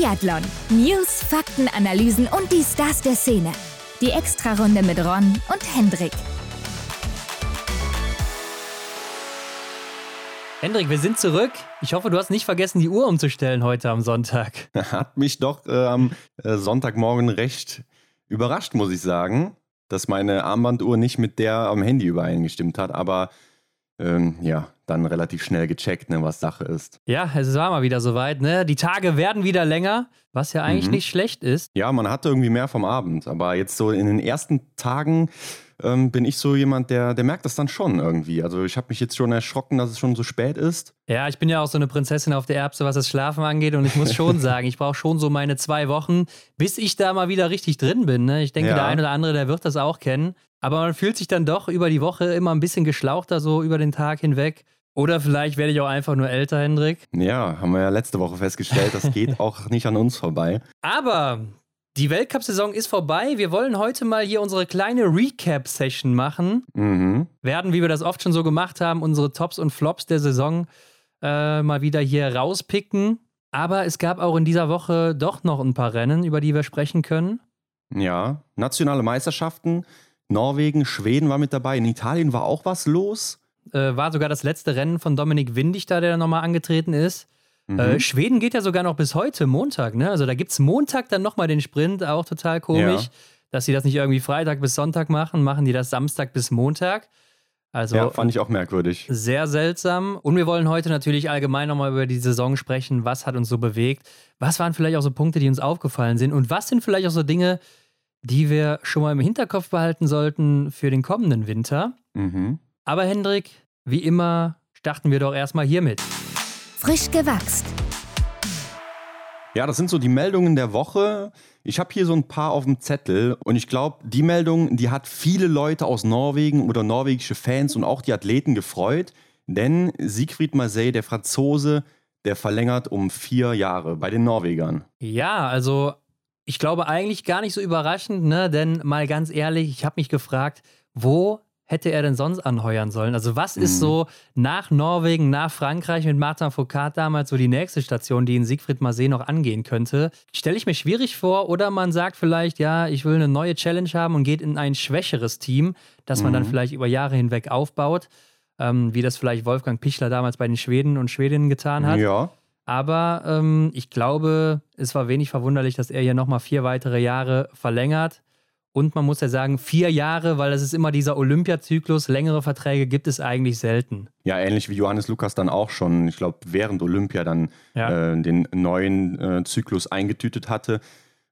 Biathlon. News, Fakten, Analysen und die Stars der Szene. Die Extrarunde mit Ron und Hendrik. Hendrik, wir sind zurück. Ich hoffe, du hast nicht vergessen, die Uhr umzustellen heute am Sonntag. Hat mich doch äh, am äh, Sonntagmorgen recht überrascht, muss ich sagen, dass meine Armbanduhr nicht mit der am Handy übereingestimmt hat. Aber ähm, ja, dann relativ schnell gecheckt, ne, was Sache ist. Ja, es war mal wieder soweit, ne? Die Tage werden wieder länger, was ja eigentlich mhm. nicht schlecht ist. Ja, man hatte irgendwie mehr vom Abend, aber jetzt so in den ersten Tagen ähm, bin ich so jemand, der, der merkt das dann schon irgendwie. Also ich habe mich jetzt schon erschrocken, dass es schon so spät ist. Ja, ich bin ja auch so eine Prinzessin auf der Erbse, was das Schlafen angeht. Und ich muss schon sagen, ich brauche schon so meine zwei Wochen, bis ich da mal wieder richtig drin bin. Ne? Ich denke, ja. der eine oder andere, der wird das auch kennen. Aber man fühlt sich dann doch über die Woche immer ein bisschen geschlauchter, so über den Tag hinweg. Oder vielleicht werde ich auch einfach nur älter, Hendrik. Ja, haben wir ja letzte Woche festgestellt, das geht auch nicht an uns vorbei. Aber die Weltcup-Saison ist vorbei. Wir wollen heute mal hier unsere kleine Recap-Session machen. Mhm. Werden, wie wir das oft schon so gemacht haben, unsere Tops und Flops der Saison äh, mal wieder hier rauspicken. Aber es gab auch in dieser Woche doch noch ein paar Rennen, über die wir sprechen können. Ja, nationale Meisterschaften. Norwegen, Schweden war mit dabei. In Italien war auch was los äh, war sogar das letzte Rennen von Dominik Windig da, der nochmal angetreten ist. Mhm. Äh, Schweden geht ja sogar noch bis heute, Montag, ne? Also da gibt es Montag dann nochmal den Sprint, auch total komisch. Ja. Dass sie das nicht irgendwie Freitag bis Sonntag machen, machen die das Samstag bis Montag. Also ja, fand ich auch merkwürdig. Sehr seltsam. Und wir wollen heute natürlich allgemein nochmal über die Saison sprechen. Was hat uns so bewegt? Was waren vielleicht auch so Punkte, die uns aufgefallen sind? Und was sind vielleicht auch so Dinge, die wir schon mal im Hinterkopf behalten sollten für den kommenden Winter? Mhm. Aber Hendrik, wie immer, starten wir doch erstmal hiermit. Frisch gewachst. Ja, das sind so die Meldungen der Woche. Ich habe hier so ein paar auf dem Zettel und ich glaube, die Meldung, die hat viele Leute aus Norwegen oder norwegische Fans und auch die Athleten gefreut, denn Siegfried Marseille, der Franzose, der verlängert um vier Jahre bei den Norwegern. Ja, also ich glaube eigentlich gar nicht so überraschend, ne? denn mal ganz ehrlich, ich habe mich gefragt, wo hätte er denn sonst anheuern sollen? Also, was ist mhm. so nach Norwegen, nach Frankreich mit Martin Foucault damals so die nächste Station, die in Siegfried Marseille noch angehen könnte? Stelle ich mir schwierig vor oder man sagt vielleicht, ja, ich will eine neue Challenge haben und geht in ein schwächeres Team, das man mhm. dann vielleicht über Jahre hinweg aufbaut, ähm, wie das vielleicht Wolfgang Pichler damals bei den Schweden und Schwedinnen getan hat. Ja. Aber ähm, ich glaube, es war wenig verwunderlich, dass er hier nochmal vier weitere Jahre verlängert. Und man muss ja sagen, vier Jahre, weil das ist immer dieser Olympiazyklus. Längere Verträge gibt es eigentlich selten. Ja, ähnlich wie Johannes Lukas dann auch schon, ich glaube, während Olympia dann ja. äh, den neuen äh, Zyklus eingetütet hatte.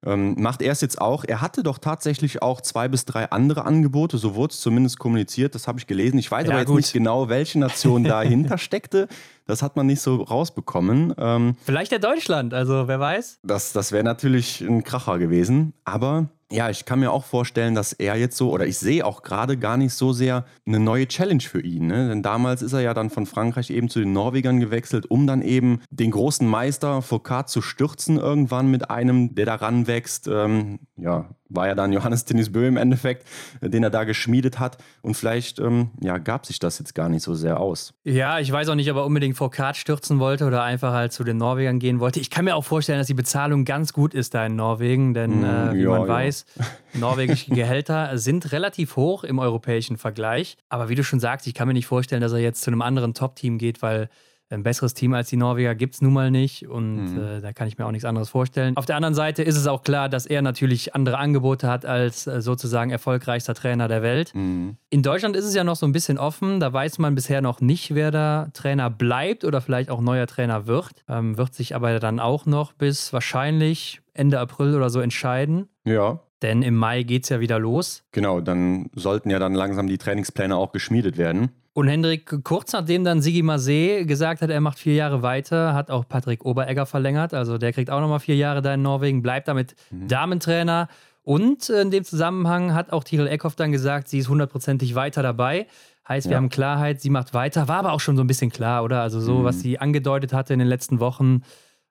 Ähm, macht er es jetzt auch. Er hatte doch tatsächlich auch zwei bis drei andere Angebote, so wurde es zumindest kommuniziert, das habe ich gelesen. Ich weiß ja, aber jetzt gut. nicht genau, welche Nation dahinter steckte. Das hat man nicht so rausbekommen. Ähm, Vielleicht der Deutschland, also wer weiß. Das, das wäre natürlich ein Kracher gewesen. Aber ja, ich kann mir auch vorstellen, dass er jetzt so, oder ich sehe auch gerade gar nicht so sehr eine neue Challenge für ihn. Ne? Denn damals ist er ja dann von Frankreich eben zu den Norwegern gewechselt, um dann eben den großen Meister Foucault zu stürzen irgendwann mit einem, der da ranwächst. Ähm, ja, war ja dann Johannes Tinnis Bö im Endeffekt, äh, den er da geschmiedet hat. Und vielleicht ähm, ja, gab sich das jetzt gar nicht so sehr aus. Ja, ich weiß auch nicht, ob er unbedingt Foucault stürzen wollte oder einfach halt zu den Norwegern gehen wollte. Ich kann mir auch vorstellen, dass die Bezahlung ganz gut ist da in Norwegen, denn mm, äh, wie ja, man ja. weiß, norwegische Gehälter sind relativ hoch im europäischen Vergleich. Aber wie du schon sagst, ich kann mir nicht vorstellen, dass er jetzt zu einem anderen Top-Team geht, weil ein besseres Team als die Norweger gibt es nun mal nicht und mhm. äh, da kann ich mir auch nichts anderes vorstellen. Auf der anderen Seite ist es auch klar, dass er natürlich andere Angebote hat als äh, sozusagen erfolgreichster Trainer der Welt. Mhm. In Deutschland ist es ja noch so ein bisschen offen, da weiß man bisher noch nicht, wer da Trainer bleibt oder vielleicht auch neuer Trainer wird. Ähm, wird sich aber dann auch noch bis wahrscheinlich Ende April oder so entscheiden. Ja. Denn im Mai geht es ja wieder los. Genau, dann sollten ja dann langsam die Trainingspläne auch geschmiedet werden. Und Hendrik, kurz nachdem dann Sigi Marseille gesagt hat, er macht vier Jahre weiter, hat auch Patrick Oberegger verlängert. Also der kriegt auch nochmal vier Jahre da in Norwegen, bleibt damit mhm. Damentrainer. Und in dem Zusammenhang hat auch Tirol Eckhoff dann gesagt, sie ist hundertprozentig weiter dabei. Heißt, wir ja. haben Klarheit, sie macht weiter. War aber auch schon so ein bisschen klar, oder? Also so, mhm. was sie angedeutet hatte in den letzten Wochen,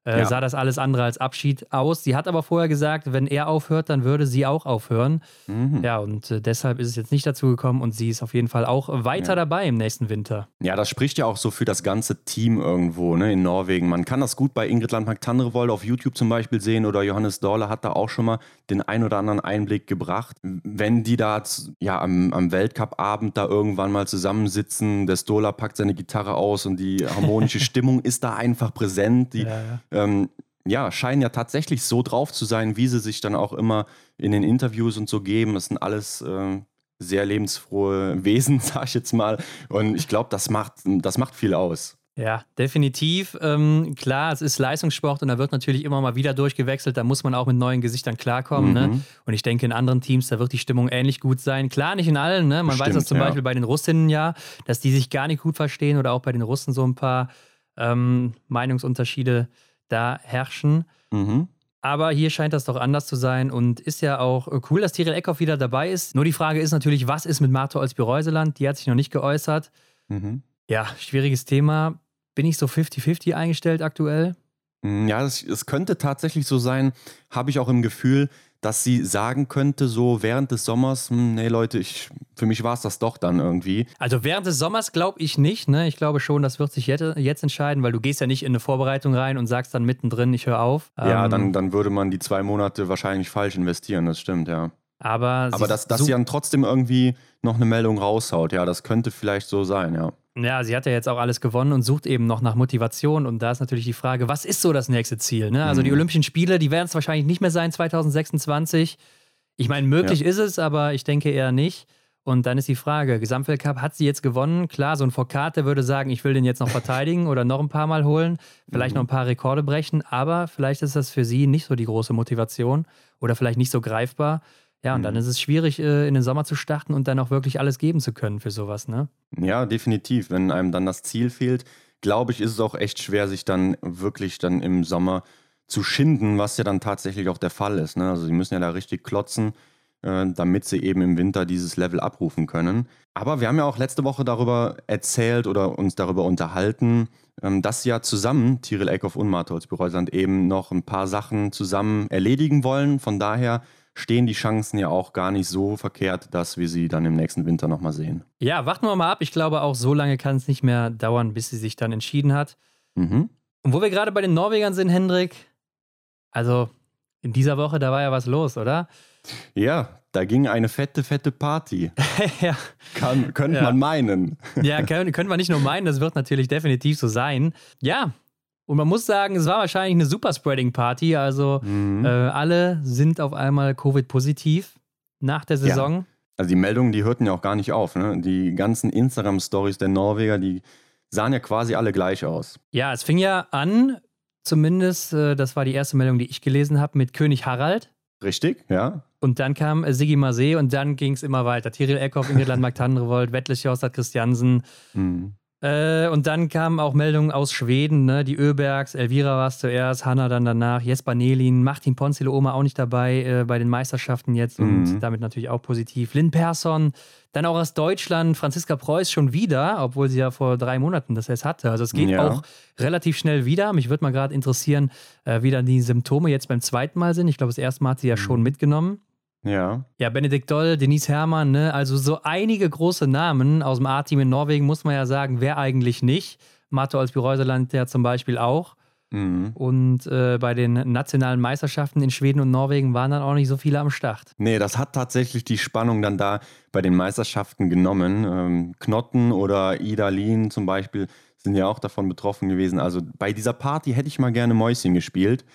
äh, ja. sah das alles andere als Abschied aus. Sie hat aber vorher gesagt, wenn er aufhört, dann würde sie auch aufhören. Mhm. Ja, und äh, deshalb ist es jetzt nicht dazu gekommen und sie ist auf jeden Fall auch weiter ja. dabei im nächsten Winter. Ja, das spricht ja auch so für das ganze Team irgendwo ne, in Norwegen. Man kann das gut bei Ingrid Landmark-Tandrevold auf YouTube zum Beispiel sehen oder Johannes Dorle hat da auch schon mal den ein oder anderen Einblick gebracht. Wenn die da ja, am, am Weltcup-Abend da irgendwann mal zusammensitzen, der Stola packt seine Gitarre aus und die harmonische Stimmung ist da einfach präsent. Die, ja, ja. Ähm, ja, scheinen ja tatsächlich so drauf zu sein, wie sie sich dann auch immer in den Interviews und so geben. Das sind alles äh, sehr lebensfrohe Wesen, sag ich jetzt mal. Und ich glaube, das macht, das macht viel aus. Ja, definitiv. Ähm, klar, es ist Leistungssport und da wird natürlich immer mal wieder durchgewechselt. Da muss man auch mit neuen Gesichtern klarkommen. Ne? Mhm. Ne? Und ich denke, in anderen Teams, da wird die Stimmung ähnlich gut sein. Klar, nicht in allen. Ne? Man Bestimmt, weiß das zum ja. Beispiel bei den Russinnen ja, dass die sich gar nicht gut verstehen oder auch bei den Russen so ein paar ähm, Meinungsunterschiede da herrschen. Mhm. Aber hier scheint das doch anders zu sein und ist ja auch cool, dass Tiril Eckhoff wieder dabei ist. Nur die Frage ist natürlich, was ist mit Marto Olsby-Reuseland? Die hat sich noch nicht geäußert. Mhm. Ja, schwieriges Thema. Bin ich so 50-50 eingestellt aktuell? Mm, ja, es könnte tatsächlich so sein, habe ich auch im Gefühl, dass sie sagen könnte, so während des Sommers, hm, nee Leute, ich, für mich war es das doch dann irgendwie. Also während des Sommers glaube ich nicht, ne? Ich glaube schon, das wird sich jetzt, jetzt, entscheiden, weil du gehst ja nicht in eine Vorbereitung rein und sagst dann mittendrin, ich höre auf. Ja, ähm, dann, dann würde man die zwei Monate wahrscheinlich falsch investieren, das stimmt, ja. Aber, Aber dass, dass sie dann trotzdem irgendwie noch eine Meldung raushaut, ja, das könnte vielleicht so sein, ja. Ja, sie hat ja jetzt auch alles gewonnen und sucht eben noch nach Motivation. Und da ist natürlich die Frage, was ist so das nächste Ziel? Ne? Also mhm. die Olympischen Spiele, die werden es wahrscheinlich nicht mehr sein 2026. Ich meine, möglich ja. ist es, aber ich denke eher nicht. Und dann ist die Frage, Gesamtweltcup hat sie jetzt gewonnen? Klar, so ein Foucault, der würde sagen, ich will den jetzt noch verteidigen oder noch ein paar Mal holen, vielleicht mhm. noch ein paar Rekorde brechen, aber vielleicht ist das für sie nicht so die große Motivation oder vielleicht nicht so greifbar. Ja, und mhm. dann ist es schwierig, äh, in den Sommer zu starten und dann auch wirklich alles geben zu können für sowas, ne? Ja, definitiv. Wenn einem dann das Ziel fehlt, glaube ich, ist es auch echt schwer, sich dann wirklich dann im Sommer zu schinden, was ja dann tatsächlich auch der Fall ist. Ne? Also sie müssen ja da richtig klotzen, äh, damit sie eben im Winter dieses Level abrufen können. Aber wir haben ja auch letzte Woche darüber erzählt oder uns darüber unterhalten, ähm, dass ja zusammen Tiril Eckhoff und Martholz Bereusand eben noch ein paar Sachen zusammen erledigen wollen. Von daher stehen die Chancen ja auch gar nicht so verkehrt, dass wir sie dann im nächsten Winter nochmal sehen. Ja, warten wir mal ab. Ich glaube, auch so lange kann es nicht mehr dauern, bis sie sich dann entschieden hat. Mhm. Und wo wir gerade bei den Norwegern sind, Hendrik, also in dieser Woche, da war ja was los, oder? Ja, da ging eine fette, fette Party. ja. Kann, könnte ja. man meinen. ja, können, können wir nicht nur meinen, das wird natürlich definitiv so sein. Ja, und man muss sagen, es war wahrscheinlich eine Super-Spreading-Party. Also mhm. äh, alle sind auf einmal Covid-positiv nach der Saison. Ja. Also die Meldungen, die hörten ja auch gar nicht auf. Ne? Die ganzen Instagram-Stories der Norweger, die sahen ja quasi alle gleich aus. Ja, es fing ja an, zumindest, äh, das war die erste Meldung, die ich gelesen habe, mit König Harald. Richtig, ja. Und dann kam äh, Sigi Marseille und dann ging es immer weiter. Tiril Eckhoff, Ingrid Landmark-Tandrevold, Wettlich Jostad Christiansen. Mhm. Äh, und dann kamen auch Meldungen aus Schweden, ne? die Öbergs, Elvira war es zuerst, Hanna dann danach, Jesper Nelin, Martin Ponzile Oma auch nicht dabei äh, bei den Meisterschaften jetzt mhm. und damit natürlich auch positiv. Lynn Persson, dann auch aus Deutschland, Franziska Preuß schon wieder, obwohl sie ja vor drei Monaten das erst hatte. Also es geht ja. auch relativ schnell wieder. Mich würde mal gerade interessieren, äh, wie dann die Symptome jetzt beim zweiten Mal sind. Ich glaube, das erste Mal hat sie ja mhm. schon mitgenommen. Ja. Ja, Benedikt Doll, Denise Herrmann, ne? also so einige große Namen aus dem A-Team in Norwegen, muss man ja sagen, wer eigentlich nicht. Marte Olsby-Reuseland ja zum Beispiel auch. Mhm. Und äh, bei den nationalen Meisterschaften in Schweden und Norwegen waren dann auch nicht so viele am Start. Nee, das hat tatsächlich die Spannung dann da bei den Meisterschaften genommen. Ähm, Knotten oder Ida Lien zum Beispiel sind ja auch davon betroffen gewesen. Also bei dieser Party hätte ich mal gerne Mäuschen gespielt.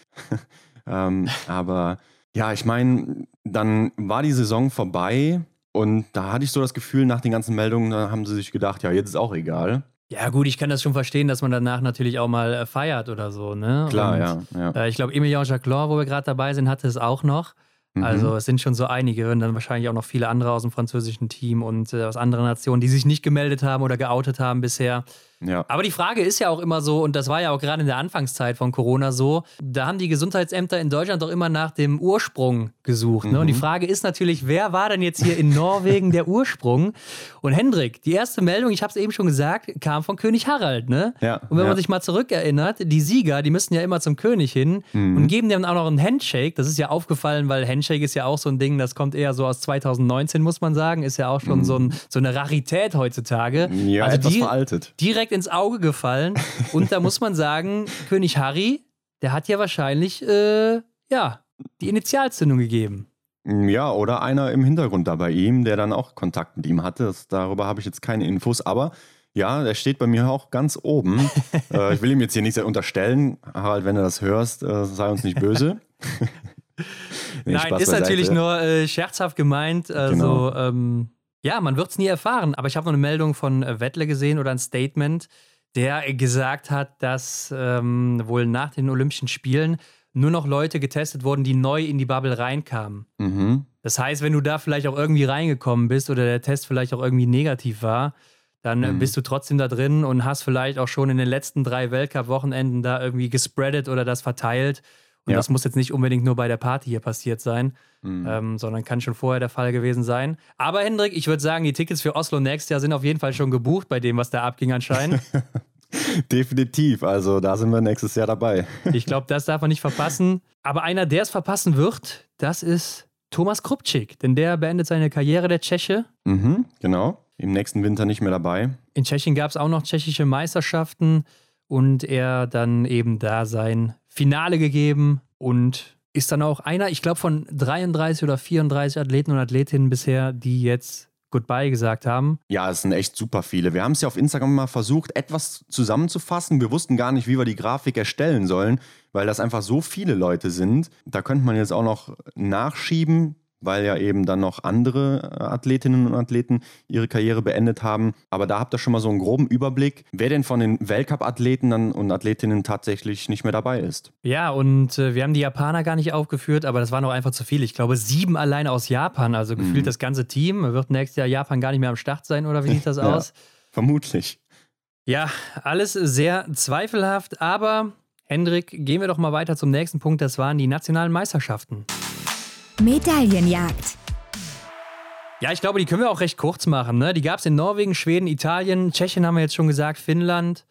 ähm, aber ja, ich meine, dann war die Saison vorbei und da hatte ich so das Gefühl, nach den ganzen Meldungen, da haben sie sich gedacht, ja, jetzt ist auch egal. Ja, gut, ich kann das schon verstehen, dass man danach natürlich auch mal äh, feiert oder so, ne? Klar, und, ja. ja. Äh, ich glaube, Emilien Jacquelin, wo wir gerade dabei sind, hatte es auch noch. Mhm. Also es sind schon so einige und dann wahrscheinlich auch noch viele andere aus dem französischen Team und äh, aus anderen Nationen, die sich nicht gemeldet haben oder geoutet haben bisher. Ja. Aber die Frage ist ja auch immer so, und das war ja auch gerade in der Anfangszeit von Corona so, da haben die Gesundheitsämter in Deutschland doch immer nach dem Ursprung gesucht. Ne? Mhm. Und die mhm. Frage ist natürlich, wer war denn jetzt hier in Norwegen der Ursprung? Und Hendrik, die erste Meldung, ich habe es eben schon gesagt, kam von König Harald. Ne? Ja, und wenn ja. man sich mal zurückerinnert, die Sieger, die müssten ja immer zum König hin mhm. und geben dem auch noch einen Handshake. Das ist ja aufgefallen, weil Handshake ist ja auch so ein Ding, das kommt eher so aus 2019, muss man sagen. Ist ja auch schon mhm. so, ein, so, eine Rarität heutzutage. Ja, also etwas die, veraltet. Direkt ins Auge gefallen. Und da muss man sagen, König Harry, der hat ja wahrscheinlich, äh, ja, die Initialzündung gegeben. Ja, oder einer im Hintergrund da bei ihm, der dann auch Kontakt mit ihm hatte. Das, darüber habe ich jetzt keine Infos, aber ja, der steht bei mir auch ganz oben. äh, ich will ihm jetzt hier nichts unterstellen. Harald, wenn du das hörst, äh, sei uns nicht böse. nee, Nein, ist natürlich nur äh, scherzhaft gemeint. Also, genau. ähm, ja, man wird es nie erfahren. Aber ich habe noch eine Meldung von äh, Wettle gesehen oder ein Statement, der gesagt hat, dass ähm, wohl nach den Olympischen Spielen nur noch Leute getestet wurden, die neu in die Bubble reinkamen. Mhm. Das heißt, wenn du da vielleicht auch irgendwie reingekommen bist oder der Test vielleicht auch irgendwie negativ war, dann äh, mhm. bist du trotzdem da drin und hast vielleicht auch schon in den letzten drei Weltcup-Wochenenden da irgendwie gespreadet oder das verteilt. Und ja. das muss jetzt nicht unbedingt nur bei der Party hier passiert sein, mhm. ähm, sondern kann schon vorher der Fall gewesen sein. Aber Hendrik, ich würde sagen, die Tickets für Oslo nächstes Jahr sind auf jeden Fall schon gebucht bei dem, was da abging anscheinend. Definitiv, also da sind wir nächstes Jahr dabei. ich glaube, das darf man nicht verpassen. Aber einer, der es verpassen wird, das ist Thomas Krupczyk, denn der beendet seine Karriere der Tscheche. Mhm, genau im nächsten Winter nicht mehr dabei. In Tschechien gab es auch noch tschechische Meisterschaften und er dann eben da sein Finale gegeben und ist dann auch einer, ich glaube, von 33 oder 34 Athleten und Athletinnen bisher, die jetzt Goodbye gesagt haben. Ja, es sind echt super viele. Wir haben es ja auf Instagram mal versucht, etwas zusammenzufassen. Wir wussten gar nicht, wie wir die Grafik erstellen sollen, weil das einfach so viele Leute sind. Da könnte man jetzt auch noch nachschieben weil ja eben dann noch andere äh, Athletinnen und Athleten ihre Karriere beendet haben. Aber da habt ihr schon mal so einen groben Überblick, wer denn von den Weltcup-Athleten und Athletinnen tatsächlich nicht mehr dabei ist. Ja, und äh, wir haben die Japaner gar nicht aufgeführt, aber das war noch einfach zu viel. Ich glaube, sieben alleine aus Japan, also gefühlt mhm. das ganze Team. Wird nächstes Jahr Japan gar nicht mehr am Start sein, oder wie sieht das aus? ja, vermutlich. Ja, alles sehr zweifelhaft, aber Hendrik, gehen wir doch mal weiter zum nächsten Punkt. Das waren die nationalen Meisterschaften. Medaillenjagd. Ja, ich glaube, die können wir auch recht kurz machen. Ne? Die gab es in Norwegen, Schweden, Italien, Tschechien haben wir jetzt schon gesagt, Finnland.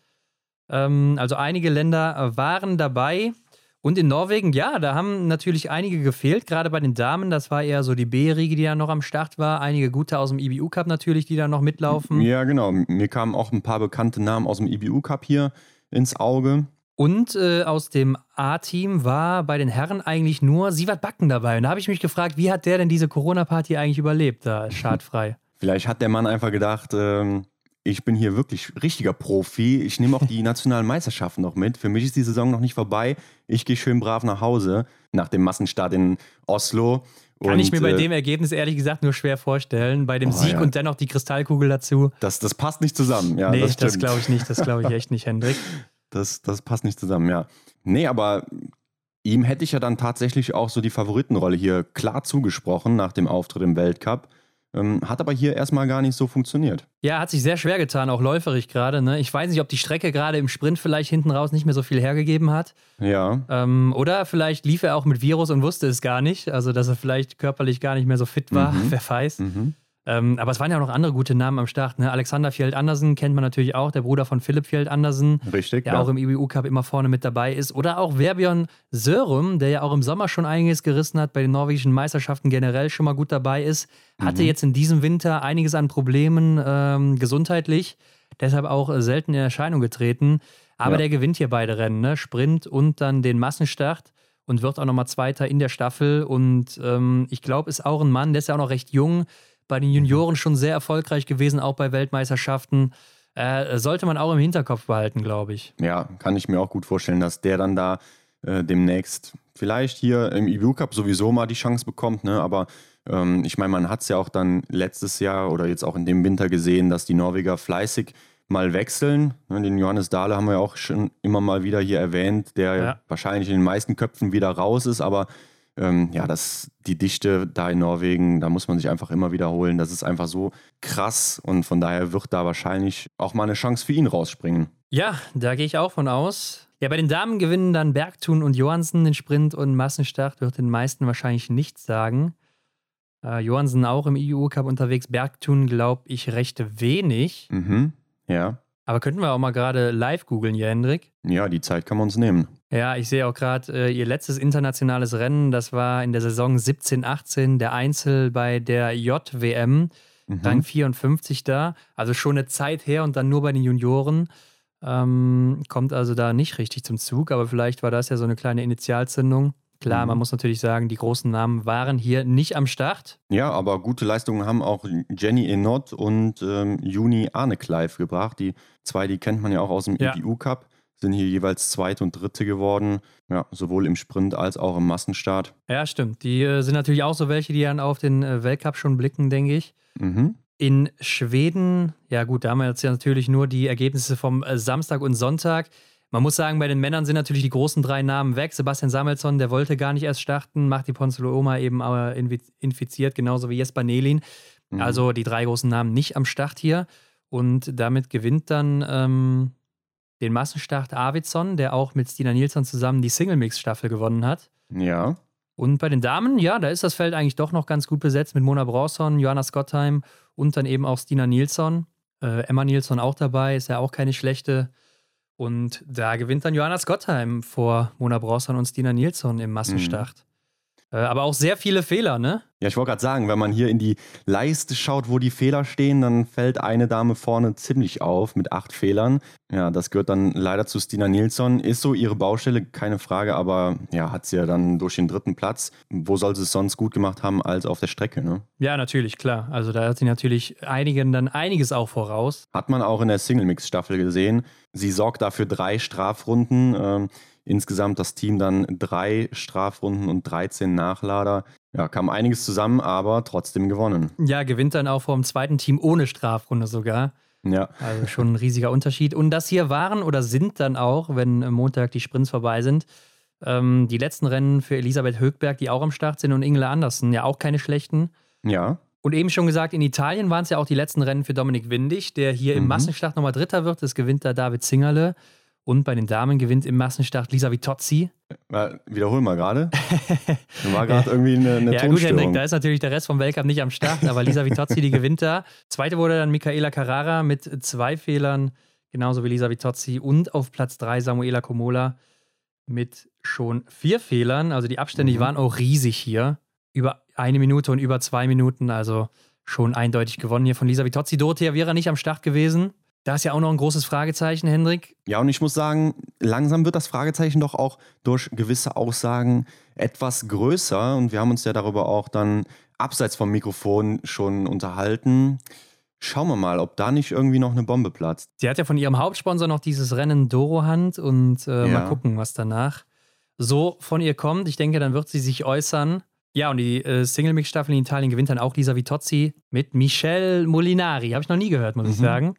Ähm, also einige Länder waren dabei. Und in Norwegen, ja, da haben natürlich einige gefehlt, gerade bei den Damen. Das war eher so die B-Riege, die da noch am Start war. Einige gute aus dem IBU-Cup natürlich, die da noch mitlaufen. Ja, genau. Mir kamen auch ein paar bekannte Namen aus dem IBU-Cup hier ins Auge. Und äh, aus dem A-Team war bei den Herren eigentlich nur Sivat Backen dabei. Und da habe ich mich gefragt, wie hat der denn diese Corona-Party eigentlich überlebt, da schadfrei? Vielleicht hat der Mann einfach gedacht, ähm, ich bin hier wirklich richtiger Profi. Ich nehme auch die nationalen Meisterschaften noch mit. Für mich ist die Saison noch nicht vorbei. Ich gehe schön brav nach Hause nach dem Massenstart in Oslo. Kann und, ich mir bei äh, dem Ergebnis ehrlich gesagt nur schwer vorstellen. Bei dem oh, Sieg ja. und dennoch die Kristallkugel dazu. Das, das passt nicht zusammen. Ja, nee, das, das glaube ich nicht. Das glaube ich echt nicht, Hendrik. Das, das passt nicht zusammen, ja. Nee, aber ihm hätte ich ja dann tatsächlich auch so die Favoritenrolle hier klar zugesprochen nach dem Auftritt im Weltcup. Ähm, hat aber hier erstmal gar nicht so funktioniert. Ja, hat sich sehr schwer getan, auch läuferig gerade. Ne? Ich weiß nicht, ob die Strecke gerade im Sprint vielleicht hinten raus nicht mehr so viel hergegeben hat. Ja. Ähm, oder vielleicht lief er auch mit Virus und wusste es gar nicht. Also, dass er vielleicht körperlich gar nicht mehr so fit war, mhm. wer weiß. Mhm. Ähm, aber es waren ja auch noch andere gute Namen am Start. Ne? Alexander Fjeld Andersen kennt man natürlich auch, der Bruder von Philipp Fjeld Andersen. Richtig. Der ja. auch im IBU Cup immer vorne mit dabei ist. Oder auch Verbjörn Sörum, der ja auch im Sommer schon einiges gerissen hat, bei den norwegischen Meisterschaften generell schon mal gut dabei ist. Hatte mhm. jetzt in diesem Winter einiges an Problemen ähm, gesundheitlich, deshalb auch selten in Erscheinung getreten. Aber ja. der gewinnt hier beide Rennen, ne? Sprint und dann den Massenstart und wird auch nochmal Zweiter in der Staffel. Und ähm, ich glaube, ist auch ein Mann, der ist ja auch noch recht jung bei den Junioren schon sehr erfolgreich gewesen, auch bei Weltmeisterschaften. Äh, sollte man auch im Hinterkopf behalten, glaube ich. Ja, kann ich mir auch gut vorstellen, dass der dann da äh, demnächst vielleicht hier im EBU Cup sowieso mal die Chance bekommt. Ne? Aber ähm, ich meine, man hat es ja auch dann letztes Jahr oder jetzt auch in dem Winter gesehen, dass die Norweger fleißig mal wechseln. Ne? Den Johannes Dahle haben wir ja auch schon immer mal wieder hier erwähnt, der ja. wahrscheinlich in den meisten Köpfen wieder raus ist, aber ähm, ja, das, die Dichte da in Norwegen, da muss man sich einfach immer wiederholen. Das ist einfach so krass und von daher wird da wahrscheinlich auch mal eine Chance für ihn rausspringen. Ja, da gehe ich auch von aus. Ja, bei den Damen gewinnen dann Bergtun und Johansen den Sprint und Massenstart wird den meisten wahrscheinlich nichts sagen. Äh, Johansen auch im EU-Cup unterwegs, Bergtun glaube ich recht wenig. Mhm, ja. Aber könnten wir auch mal gerade live googeln hier, Hendrik? Ja, die Zeit kann man uns nehmen. Ja, ich sehe auch gerade äh, ihr letztes internationales Rennen, das war in der Saison 17, 18, der Einzel bei der JWM, mhm. Rang 54 da. Also schon eine Zeit her und dann nur bei den Junioren. Ähm, kommt also da nicht richtig zum Zug, aber vielleicht war das ja so eine kleine Initialzündung. Klar, mhm. man muss natürlich sagen, die großen Namen waren hier nicht am Start. Ja, aber gute Leistungen haben auch Jenny Enot und ähm, Juni Arnekleif gebracht. Die zwei, die kennt man ja auch aus dem ja. EDU Cup, sind hier jeweils Zweite und Dritte geworden. Ja, sowohl im Sprint als auch im Massenstart. Ja, stimmt. Die äh, sind natürlich auch so welche, die dann auf den äh, Weltcup schon blicken, denke ich. Mhm. In Schweden, ja gut, da haben wir jetzt ja natürlich nur die Ergebnisse vom äh, Samstag und Sonntag. Man muss sagen, bei den Männern sind natürlich die großen drei Namen weg. Sebastian Samuelsson, der wollte gar nicht erst starten, macht die Ponzolo eben aber infiziert, genauso wie Jesper Nelin. Mhm. Also die drei großen Namen nicht am Start hier. Und damit gewinnt dann ähm, den Massenstart Arvidsson, der auch mit Stina Nilsson zusammen die Single-Mix-Staffel gewonnen hat. Ja. Und bei den Damen, ja, da ist das Feld eigentlich doch noch ganz gut besetzt mit Mona Bronson, Johanna Scottheim und dann eben auch Stina Nilsson. Äh, Emma Nilsson auch dabei, ist ja auch keine schlechte. Und da gewinnt dann Johanna Scottheim vor Mona Bronson und Stina Nilsson im Massenstart. Mhm. Äh, aber auch sehr viele Fehler, ne? Ja, ich wollte gerade sagen, wenn man hier in die Leiste schaut, wo die Fehler stehen, dann fällt eine Dame vorne ziemlich auf mit acht Fehlern. Ja, das gehört dann leider zu Stina Nilsson. Ist so ihre Baustelle, keine Frage, aber ja, hat sie ja dann durch den dritten Platz. Wo soll sie es sonst gut gemacht haben als auf der Strecke, ne? Ja, natürlich, klar. Also da hat sie natürlich einigen dann einiges auch voraus. Hat man auch in der Single-Mix-Staffel gesehen. Sie sorgt dafür drei Strafrunden. Ähm, Insgesamt das Team dann drei Strafrunden und 13 Nachlader. Ja, kam einiges zusammen, aber trotzdem gewonnen. Ja, gewinnt dann auch vom zweiten Team ohne Strafrunde sogar. Ja. Also schon ein riesiger Unterschied. Und das hier waren oder sind dann auch, wenn Montag die Sprints vorbei sind, ähm, die letzten Rennen für Elisabeth Högberg, die auch am Start sind, und Ingela Andersen, ja auch keine schlechten. Ja. Und eben schon gesagt, in Italien waren es ja auch die letzten Rennen für Dominik Windig, der hier mhm. im Massenschlacht nochmal Dritter wird. Das gewinnt da David Zingerle. Und bei den Damen gewinnt im Massenstart Lisa Vitozzi. Wiederhol mal gerade. War gerade irgendwie eine, eine Ja, gut, Hendrik, da ist natürlich der Rest vom Weltcup nicht am Start, aber Lisa Vitozzi, die gewinnt da. Zweite wurde dann Michaela Carrara mit zwei Fehlern, genauso wie Lisa Vitozzi. Und auf Platz drei Samuela Comola mit schon vier Fehlern. Also die Abstände mhm. waren auch riesig hier. Über eine Minute und über zwei Minuten. Also schon eindeutig gewonnen hier von Lisa Vitozzi. Dorothea wäre nicht am Start gewesen. Da ist ja auch noch ein großes Fragezeichen, Hendrik. Ja, und ich muss sagen, langsam wird das Fragezeichen doch auch durch gewisse Aussagen etwas größer. Und wir haben uns ja darüber auch dann abseits vom Mikrofon schon unterhalten. Schauen wir mal, ob da nicht irgendwie noch eine Bombe platzt. Sie hat ja von ihrem Hauptsponsor noch dieses Rennen Doro-Hand und äh, ja. mal gucken, was danach so von ihr kommt. Ich denke, dann wird sie sich äußern. Ja, und die äh, Single-Mix-Staffel in Italien gewinnt dann auch Lisa Vitozzi mit Michelle Molinari. Habe ich noch nie gehört, muss mhm. ich sagen.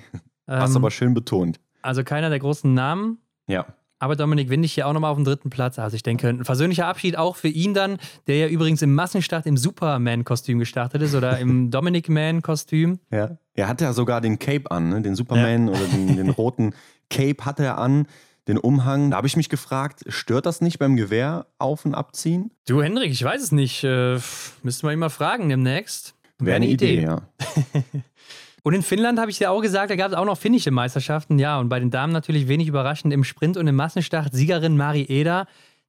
Hast ähm, aber schön betont. Also keiner der großen Namen. Ja. Aber Dominik Windig hier auch nochmal auf dem dritten Platz. Also ich denke, ein versöhnlicher Abschied auch für ihn dann, der ja übrigens im Massenstart im Superman-Kostüm gestartet ist oder im Dominic-Man-Kostüm. Ja. Er hatte ja sogar den Cape an, ne? den Superman ja. oder den, den roten Cape hatte er an den Umhang. Da habe ich mich gefragt, stört das nicht beim Gewehr auf- und abziehen? Du, Hendrik, ich weiß es nicht. Äh, müssten wir ihn mal fragen demnächst. Wäre eine Idee, Idee ja. und in Finnland habe ich dir auch gesagt, da gab es auch noch finnische Meisterschaften. Ja, und bei den Damen natürlich wenig überraschend im Sprint und im Massenstart Siegerin Mari Eder.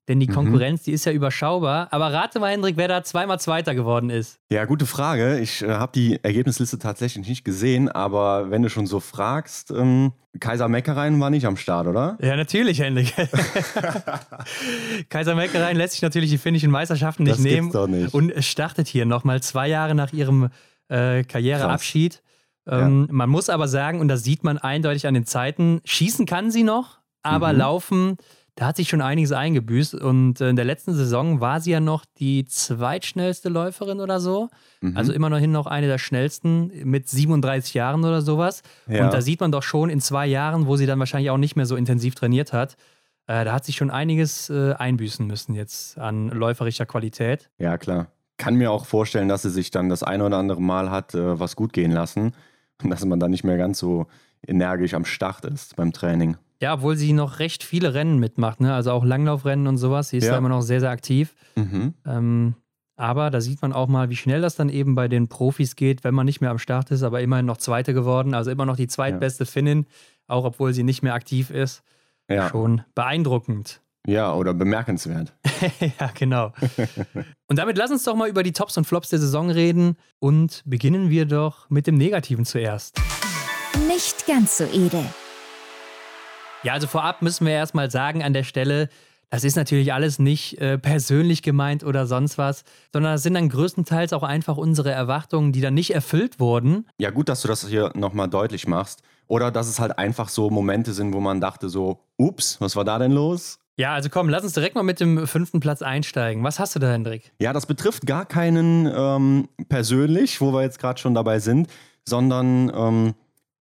Denn die mhm. Konkurrenz, mhm. die ist ja überschaubar. Aber rate mal, Hendrik, wer da zweimal Zweiter geworden ist. Ja, gute Frage. Ich äh, habe die Ergebnisliste tatsächlich nicht gesehen, aber wenn du schon so fragst, ähm, Kaiser Meckereien war nicht am Start, oder? Ja, natürlich, Hendrik. Kaiser Meckereien lässt sich natürlich die finnischen Meisterschaften nicht das nehmen. Doch nicht. Und startet hier nochmal zwei Jahre nach ihrem äh, Karriereabschied. Ähm, ja. Man muss aber sagen, und das sieht man eindeutig an den Zeiten, schießen kann sie noch, aber mhm. laufen da hat sich schon einiges eingebüßt. Und äh, in der letzten Saison war sie ja noch die zweitschnellste Läuferin oder so. Mhm. Also immerhin noch eine der schnellsten mit 37 Jahren oder sowas. Ja. Und da sieht man doch schon in zwei Jahren, wo sie dann wahrscheinlich auch nicht mehr so intensiv trainiert hat, Äh, da hat sich schon einiges äh, einbüßen müssen jetzt an läuferischer Qualität. Ja, klar. Kann mir auch vorstellen, dass sie sich dann das ein oder andere Mal hat äh, was gut gehen lassen und dass man dann nicht mehr ganz so energisch am Start ist beim Training. Ja, obwohl sie noch recht viele Rennen mitmacht, ne? also auch Langlaufrennen und sowas. Sie ist ja. da immer noch sehr, sehr aktiv. Mhm. Ähm, aber da sieht man auch mal, wie schnell das dann eben bei den Profis geht, wenn man nicht mehr am Start ist, aber immerhin noch Zweite geworden. Also immer noch die zweitbeste ja. Finnin, auch obwohl sie nicht mehr aktiv ist. Ja. Schon beeindruckend. Ja, oder bemerkenswert. ja, genau. und damit lass uns doch mal über die Tops und Flops der Saison reden und beginnen wir doch mit dem Negativen zuerst. Nicht ganz so edel. Ja, also vorab müssen wir erstmal sagen an der Stelle, das ist natürlich alles nicht äh, persönlich gemeint oder sonst was, sondern das sind dann größtenteils auch einfach unsere Erwartungen, die dann nicht erfüllt wurden. Ja, gut, dass du das hier nochmal deutlich machst. Oder dass es halt einfach so Momente sind, wo man dachte so, ups, was war da denn los? Ja, also komm, lass uns direkt mal mit dem fünften Platz einsteigen. Was hast du da, Hendrik? Ja, das betrifft gar keinen ähm, persönlich, wo wir jetzt gerade schon dabei sind, sondern ähm,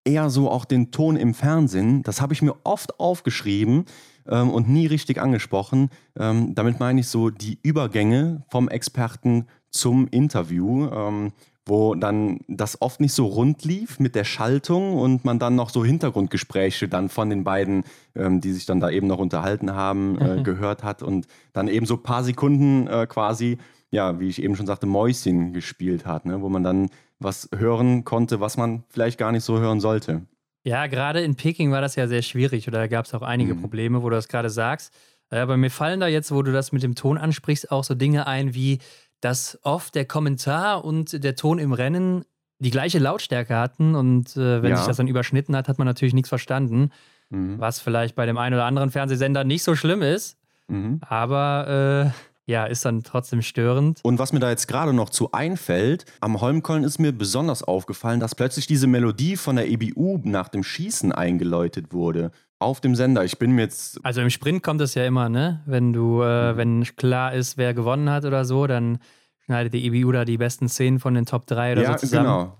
eher so auch den Ton im Fernsehen. Das habe ich mir oft aufgeschrieben ähm, und nie richtig angesprochen. Ähm, damit meine ich so die Übergänge vom Experten zum Interview, ähm, wo dann das oft nicht so rund lief mit der Schaltung und man dann noch so Hintergrundgespräche dann von den beiden, ähm, die sich dann da eben noch unterhalten haben, äh, mhm. gehört hat und dann eben so ein paar Sekunden äh, quasi, ja, wie ich eben schon sagte, Mäuschen gespielt hat, ne? wo man dann was hören konnte, was man vielleicht gar nicht so hören sollte. Ja, gerade in Peking war das ja sehr schwierig oder da gab es auch einige mhm. Probleme, wo du das gerade sagst. Aber mir fallen da jetzt, wo du das mit dem Ton ansprichst, auch so Dinge ein wie, dass oft der Kommentar und der Ton im Rennen die gleiche Lautstärke hatten und äh, wenn ja. sich das dann überschnitten hat, hat man natürlich nichts verstanden. Mhm. Was vielleicht bei dem einen oder anderen Fernsehsender nicht so schlimm ist. Mhm. Aber äh, ja, ist dann trotzdem störend. Und was mir da jetzt gerade noch zu einfällt, am Holmkollen ist mir besonders aufgefallen, dass plötzlich diese Melodie von der EBU nach dem Schießen eingeläutet wurde. Auf dem Sender. Ich bin mir jetzt. Also im Sprint kommt es ja immer, ne? Wenn du, äh, mhm. wenn klar ist, wer gewonnen hat oder so, dann schneidet die EBU da die besten Szenen von den Top 3 oder ja, so zusammen. Genau.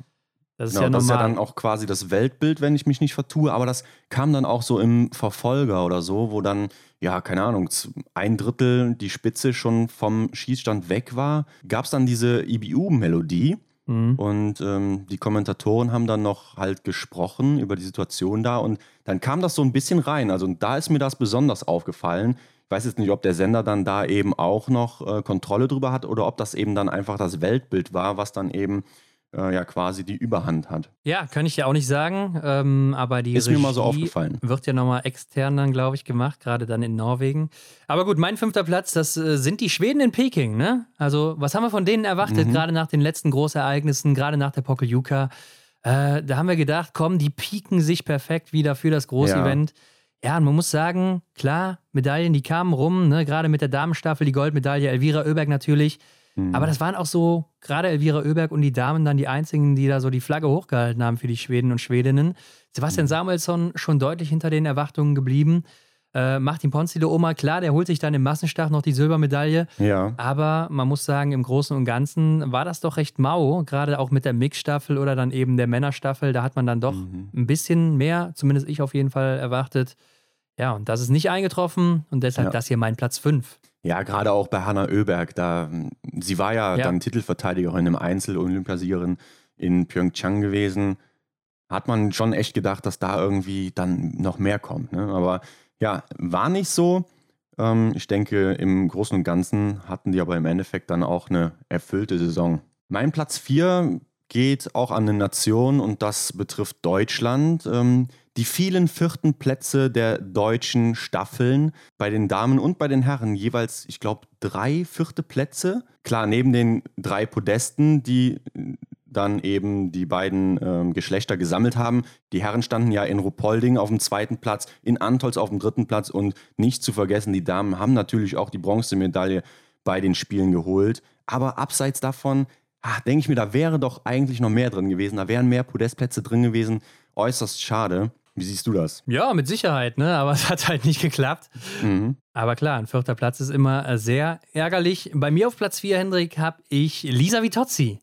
Das ist genau, ja. Das ist ja dann auch quasi das Weltbild, wenn ich mich nicht vertue, aber das kam dann auch so im Verfolger oder so, wo dann, ja, keine Ahnung, ein Drittel die Spitze schon vom Schießstand weg war, gab es dann diese IBU-Melodie. Mhm. Und ähm, die Kommentatoren haben dann noch halt gesprochen über die Situation da und dann kam das so ein bisschen rein. Also da ist mir das besonders aufgefallen. Ich weiß jetzt nicht, ob der Sender dann da eben auch noch äh, Kontrolle drüber hat oder ob das eben dann einfach das Weltbild war, was dann eben äh, ja quasi die Überhand hat. Ja, kann ich ja auch nicht sagen, ähm, aber die ist Regie mir mal so aufgefallen. Wird ja nochmal extern dann, glaube ich, gemacht, gerade dann in Norwegen. Aber gut, mein fünfter Platz, das äh, sind die Schweden in Peking, ne? Also, was haben wir von denen erwartet, mhm. gerade nach den letzten Großereignissen, gerade nach der Pokeljuka? Äh, da haben wir gedacht, komm, die pieken sich perfekt wieder für das Großevent. Ja. ja, und man muss sagen, klar, Medaillen, die kamen rum, ne? gerade mit der Damenstaffel, die Goldmedaille, Elvira Oeberg natürlich. Mhm. Aber das waren auch so, gerade Elvira Oeberg und die Damen dann die einzigen, die da so die Flagge hochgehalten haben für die Schweden und Schwedinnen. Sebastian mhm. Samuelsson schon deutlich hinter den Erwartungen geblieben. Äh, Martin Ponzi, der Oma, klar, der holt sich dann im Massenstart noch die Silbermedaille. Ja. Aber man muss sagen, im Großen und Ganzen war das doch recht mau, gerade auch mit der Mixstaffel oder dann eben der Männerstaffel. Da hat man dann doch mhm. ein bisschen mehr, zumindest ich auf jeden Fall, erwartet. Ja, und das ist nicht eingetroffen und deshalb ja. das hier mein Platz 5. Ja, gerade auch bei Hanna Oeberg, da sie war ja, ja. dann Titelverteidigerin im Einzel, Olympiasiegerin in Pyeongchang gewesen. Hat man schon echt gedacht, dass da irgendwie dann noch mehr kommt. Ne? Aber ja, war nicht so. Ähm, ich denke, im Großen und Ganzen hatten die aber im Endeffekt dann auch eine erfüllte Saison. Mein Platz 4 geht auch an eine Nation und das betrifft Deutschland. Ähm, die vielen vierten Plätze der deutschen Staffeln bei den Damen und bei den Herren jeweils, ich glaube, drei vierte Plätze. Klar, neben den drei Podesten, die dann eben die beiden äh, Geschlechter gesammelt haben. Die Herren standen ja in Rupolding auf dem zweiten Platz, in Antolz auf dem dritten Platz und nicht zu vergessen, die Damen haben natürlich auch die Bronzemedaille bei den Spielen geholt. Aber abseits davon ah, denke ich mir, da wäre doch eigentlich noch mehr drin gewesen. Da wären mehr Podestplätze drin gewesen. Äußerst schade. Wie siehst du das? Ja, mit Sicherheit, ne? aber es hat halt nicht geklappt. Mhm. Aber klar, ein vierter Platz ist immer äh, sehr ärgerlich. Bei mir auf Platz 4, Hendrik, habe ich Lisa Vitozzi.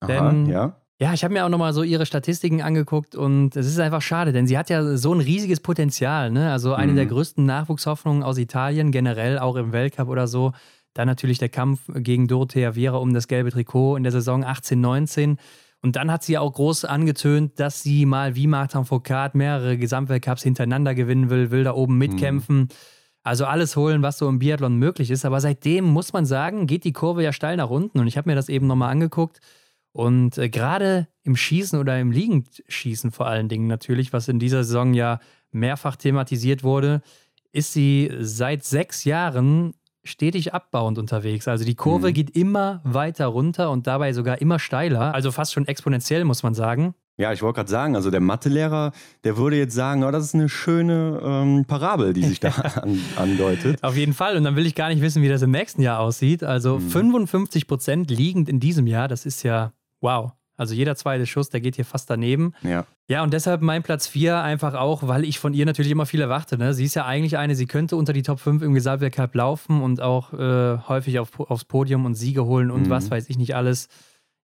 Aha, Denn ja. Ja, ich habe mir auch nochmal so ihre Statistiken angeguckt und es ist einfach schade, denn sie hat ja so ein riesiges Potenzial. Ne? Also eine mhm. der größten Nachwuchshoffnungen aus Italien, generell auch im Weltcup oder so. Dann natürlich der Kampf gegen Dorothea Viera um das gelbe Trikot in der Saison 18-19. Und dann hat sie auch groß angetönt, dass sie mal wie Martin Foucault mehrere Gesamtweltcups hintereinander gewinnen will, will da oben mitkämpfen. Mhm. Also alles holen, was so im Biathlon möglich ist. Aber seitdem muss man sagen, geht die Kurve ja steil nach unten. Und ich habe mir das eben nochmal angeguckt. Und äh, gerade im Schießen oder im Liegendschießen vor allen Dingen natürlich, was in dieser Saison ja mehrfach thematisiert wurde, ist sie seit sechs Jahren stetig abbauend unterwegs. Also die Kurve mhm. geht immer weiter runter und dabei sogar immer steiler. Also fast schon exponentiell, muss man sagen. Ja, ich wollte gerade sagen, also der Mathelehrer, der würde jetzt sagen, oh, das ist eine schöne ähm, Parabel, die sich da an, andeutet. Auf jeden Fall. Und dann will ich gar nicht wissen, wie das im nächsten Jahr aussieht. Also mhm. 55 Prozent liegend in diesem Jahr, das ist ja wow. Also jeder zweite Schuss, der geht hier fast daneben. Ja. Ja, und deshalb mein Platz 4 einfach auch, weil ich von ihr natürlich immer viel erwarte. Ne? Sie ist ja eigentlich eine, sie könnte unter die Top 5 im Gesamtweltcup laufen und auch äh, häufig auf, aufs Podium und Siege holen und mhm. was weiß ich nicht alles.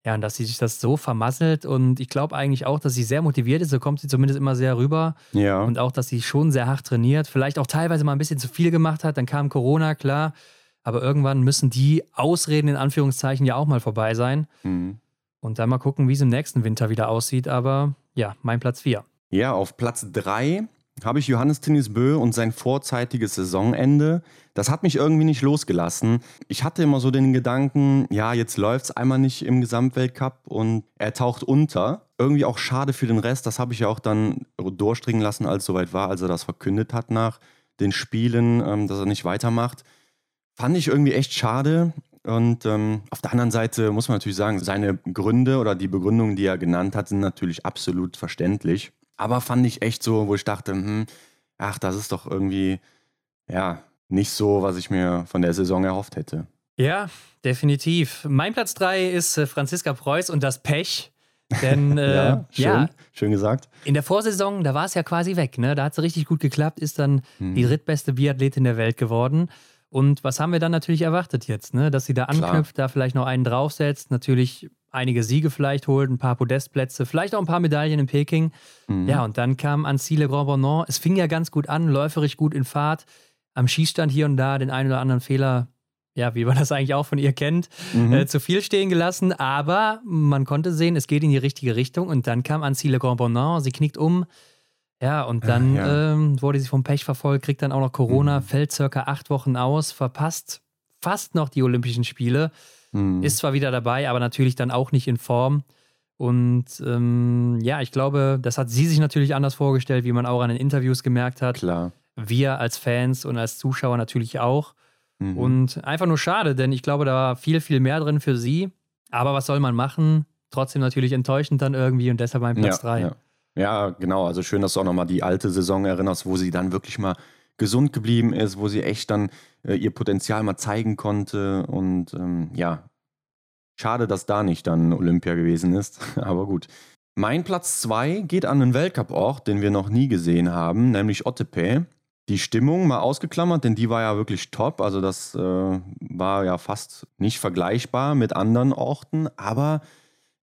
Ja, und dass sie sich das so vermasselt und ich glaube eigentlich auch, dass sie sehr motiviert ist, so kommt sie zumindest immer sehr rüber. Ja. Und auch, dass sie schon sehr hart trainiert, vielleicht auch teilweise mal ein bisschen zu viel gemacht hat, dann kam Corona, klar. Aber irgendwann müssen die Ausreden in Anführungszeichen ja auch mal vorbei sein. Mhm. Und dann mal gucken, wie es im nächsten Winter wieder aussieht. Aber ja, mein Platz 4. Ja, auf Platz 3 habe ich Johannes Tinnis Bö und sein vorzeitiges Saisonende. Das hat mich irgendwie nicht losgelassen. Ich hatte immer so den Gedanken, ja, jetzt läuft es einmal nicht im Gesamtweltcup und er taucht unter. Irgendwie auch schade für den Rest. Das habe ich ja auch dann durchdringen lassen, als es soweit war, als er das verkündet hat nach den Spielen, ähm, dass er nicht weitermacht. Fand ich irgendwie echt schade. Und ähm, auf der anderen Seite muss man natürlich sagen, seine Gründe oder die Begründungen, die er genannt hat, sind natürlich absolut verständlich. Aber fand ich echt so, wo ich dachte, hm, ach, das ist doch irgendwie, ja, nicht so, was ich mir von der Saison erhofft hätte. Ja, definitiv. Mein Platz 3 ist äh, Franziska Preuß und das Pech. Denn äh, ja, schön, ja, schön gesagt. In der Vorsaison, da war es ja quasi weg. Ne? Da hat es richtig gut geklappt, ist dann hm. die drittbeste Biathletin der Welt geworden. Und was haben wir dann natürlich erwartet jetzt, ne? Dass sie da anknüpft, Klar. da vielleicht noch einen draufsetzt, natürlich einige Siege vielleicht holt, ein paar Podestplätze, vielleicht auch ein paar Medaillen in Peking. Mhm. Ja, und dann kam Annecy Le Grand Bonan. Es fing ja ganz gut an, läuferisch gut in Fahrt. Am Schießstand hier und da den einen oder anderen Fehler, ja, wie man das eigentlich auch von ihr kennt, mhm. äh, zu viel stehen gelassen. Aber man konnte sehen, es geht in die richtige Richtung. Und dann kam Annecy Le Grand Bonan. Sie knickt um, ja, und dann ja. Ähm, wurde sie vom Pech verfolgt, kriegt dann auch noch Corona, mhm. fällt circa acht Wochen aus, verpasst fast noch die Olympischen Spiele, mhm. ist zwar wieder dabei, aber natürlich dann auch nicht in Form. Und ähm, ja, ich glaube, das hat sie sich natürlich anders vorgestellt, wie man auch an den Interviews gemerkt hat. Klar. Wir als Fans und als Zuschauer natürlich auch. Mhm. Und einfach nur schade, denn ich glaube, da war viel, viel mehr drin für sie. Aber was soll man machen? Trotzdem natürlich enttäuschend dann irgendwie und deshalb mein Platz 3. Ja, ja. Ja, genau. Also schön, dass du auch nochmal die alte Saison erinnerst, wo sie dann wirklich mal gesund geblieben ist, wo sie echt dann äh, ihr Potenzial mal zeigen konnte. Und ähm, ja, schade, dass da nicht dann Olympia gewesen ist. Aber gut. Mein Platz 2 geht an einen Weltcup-Ort, den wir noch nie gesehen haben, nämlich Ottepe. Die Stimmung mal ausgeklammert, denn die war ja wirklich top. Also das äh, war ja fast nicht vergleichbar mit anderen Orten. Aber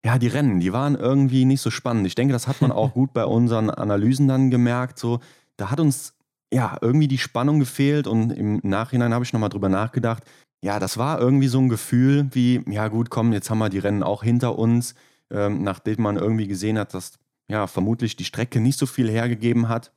ja, die Rennen, die waren irgendwie nicht so spannend. Ich denke, das hat man auch gut bei unseren Analysen dann gemerkt. So, da hat uns ja irgendwie die Spannung gefehlt und im Nachhinein habe ich nochmal drüber nachgedacht. Ja, das war irgendwie so ein Gefühl wie, ja gut, komm, jetzt haben wir die Rennen auch hinter uns, ähm, nachdem man irgendwie gesehen hat, dass ja vermutlich die Strecke nicht so viel hergegeben hat,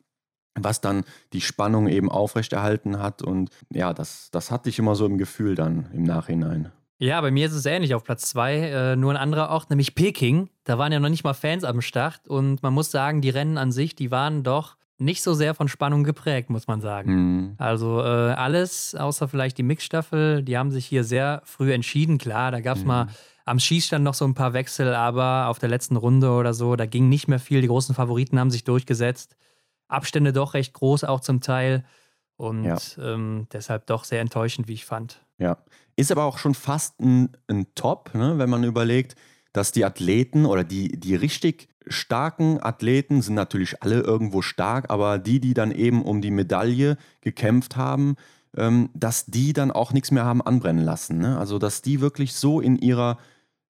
was dann die Spannung eben aufrechterhalten hat. Und ja, das, das hatte ich immer so im Gefühl dann im Nachhinein. Ja, bei mir ist es ähnlich auf Platz zwei, äh, nur ein anderer Ort, nämlich Peking. Da waren ja noch nicht mal Fans am Start und man muss sagen, die Rennen an sich, die waren doch nicht so sehr von Spannung geprägt, muss man sagen. Mhm. Also äh, alles, außer vielleicht die Mixstaffel, die haben sich hier sehr früh entschieden. Klar, da gab es mhm. mal am Schießstand noch so ein paar Wechsel, aber auf der letzten Runde oder so, da ging nicht mehr viel. Die großen Favoriten haben sich durchgesetzt. Abstände doch recht groß, auch zum Teil. Und ja. ähm, deshalb doch sehr enttäuschend, wie ich fand. Ja, ist aber auch schon fast ein, ein Top, ne? wenn man überlegt, dass die Athleten oder die, die richtig starken Athleten sind natürlich alle irgendwo stark, aber die, die dann eben um die Medaille gekämpft haben, ähm, dass die dann auch nichts mehr haben anbrennen lassen. Ne? Also, dass die wirklich so in ihrer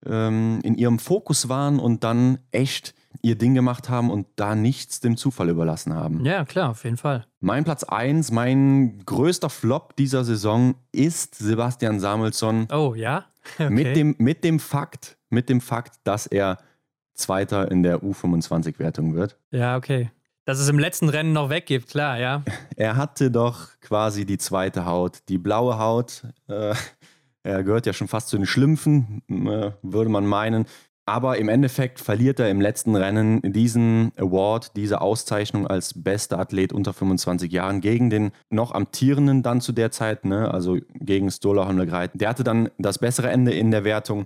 ähm, in ihrem Fokus waren und dann echt ihr Ding gemacht haben und da nichts dem Zufall überlassen haben. Ja, klar, auf jeden Fall. Mein Platz 1, mein größter Flop dieser Saison ist Sebastian Samuelsson. Oh, ja? Okay. Mit, dem, mit, dem Fakt, mit dem Fakt, dass er Zweiter in der U25-Wertung wird. Ja, okay. Dass es im letzten Rennen noch weggibt, klar, ja. Er hatte doch quasi die zweite Haut, die blaue Haut. Äh, er gehört ja schon fast zu den Schlümpfen, äh, würde man meinen. Aber im Endeffekt verliert er im letzten Rennen diesen Award, diese Auszeichnung als bester Athlet unter 25 Jahren gegen den noch amtierenden dann zu der Zeit, ne? also gegen Stola Holmlegreit. Der hatte dann das bessere Ende in der Wertung.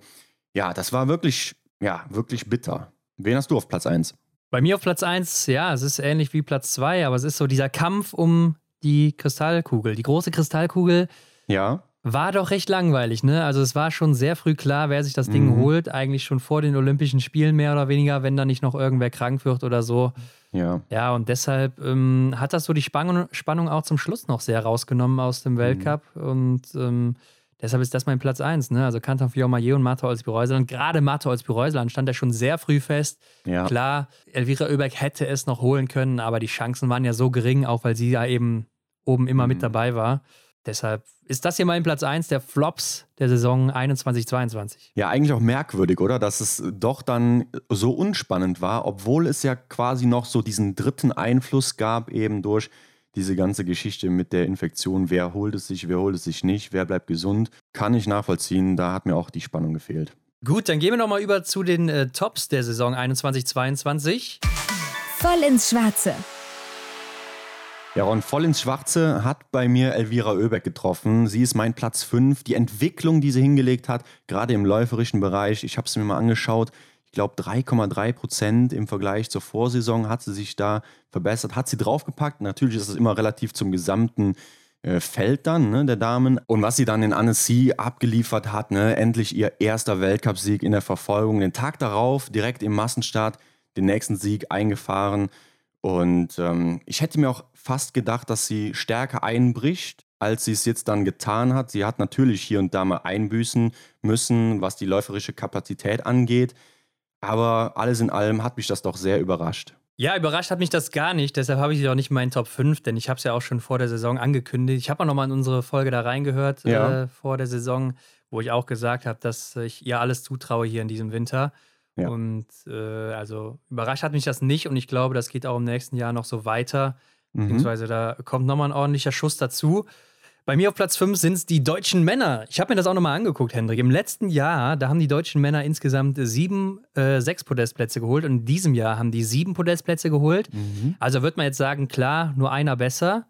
Ja, das war wirklich, ja, wirklich bitter. Wen hast du auf Platz 1? Bei mir auf Platz 1, ja, es ist ähnlich wie Platz 2, aber es ist so dieser Kampf um die Kristallkugel, die große Kristallkugel. Ja. War doch recht langweilig, ne? Also es war schon sehr früh klar, wer sich das Ding mhm. holt, eigentlich schon vor den Olympischen Spielen mehr oder weniger, wenn da nicht noch irgendwer krank wird oder so. Ja. Ja, und deshalb ähm, hat das so die Spannung, Spannung auch zum Schluss noch sehr rausgenommen aus dem mhm. Weltcup. Mhm. Und ähm, deshalb ist das mein Platz 1, ne? Also Kanton Fiormaillet und Mato Olsby-Reuseland. Gerade Mato Olsby-Reuseland stand ja schon sehr früh fest. Ja. Klar, Elvira Oeberg hätte es noch holen können, aber die Chancen waren ja so gering, auch weil sie ja eben oben immer mhm. mit dabei war. Deshalb ist das hier mein Platz 1 der Flops der Saison 21-22. Ja, eigentlich auch merkwürdig, oder? Dass es doch dann so unspannend war, obwohl es ja quasi noch so diesen dritten Einfluss gab, eben durch diese ganze Geschichte mit der Infektion. Wer holt es sich, wer holt es sich nicht, wer bleibt gesund. Kann ich nachvollziehen, da hat mir auch die Spannung gefehlt. Gut, dann gehen wir nochmal über zu den äh, Tops der Saison 21-22. Voll ins Schwarze. Ja, Ron, voll ins Schwarze hat bei mir Elvira Oebeck getroffen. Sie ist mein Platz 5. Die Entwicklung, die sie hingelegt hat, gerade im läuferischen Bereich, ich habe es mir mal angeschaut. Ich glaube, 3,3 Prozent im Vergleich zur Vorsaison hat sie sich da verbessert, hat sie draufgepackt. Natürlich ist es immer relativ zum gesamten äh, Feld dann, ne, der Damen. Und was sie dann in Annecy abgeliefert hat, ne, endlich ihr erster Weltcupsieg in der Verfolgung. Den Tag darauf, direkt im Massenstart, den nächsten Sieg eingefahren. Und ähm, ich hätte mir auch fast gedacht, dass sie stärker einbricht, als sie es jetzt dann getan hat. Sie hat natürlich hier und da mal einbüßen müssen, was die läuferische Kapazität angeht. Aber alles in allem hat mich das doch sehr überrascht. Ja, überrascht hat mich das gar nicht. Deshalb habe ich sie auch nicht in meinen Top 5, denn ich habe es ja auch schon vor der Saison angekündigt. Ich habe auch nochmal in unsere Folge da reingehört ja. äh, vor der Saison, wo ich auch gesagt habe, dass ich ihr alles zutraue hier in diesem Winter. Ja. Und äh, also überrascht hat mich das nicht und ich glaube, das geht auch im nächsten Jahr noch so weiter. Mhm. Beziehungsweise da kommt nochmal ein ordentlicher Schuss dazu. Bei mir auf Platz 5 sind es die deutschen Männer. Ich habe mir das auch nochmal angeguckt, Hendrik. Im letzten Jahr, da haben die deutschen Männer insgesamt sieben, äh, sechs Podestplätze geholt und in diesem Jahr haben die sieben Podestplätze geholt. Mhm. Also wird man jetzt sagen, klar, nur einer besser.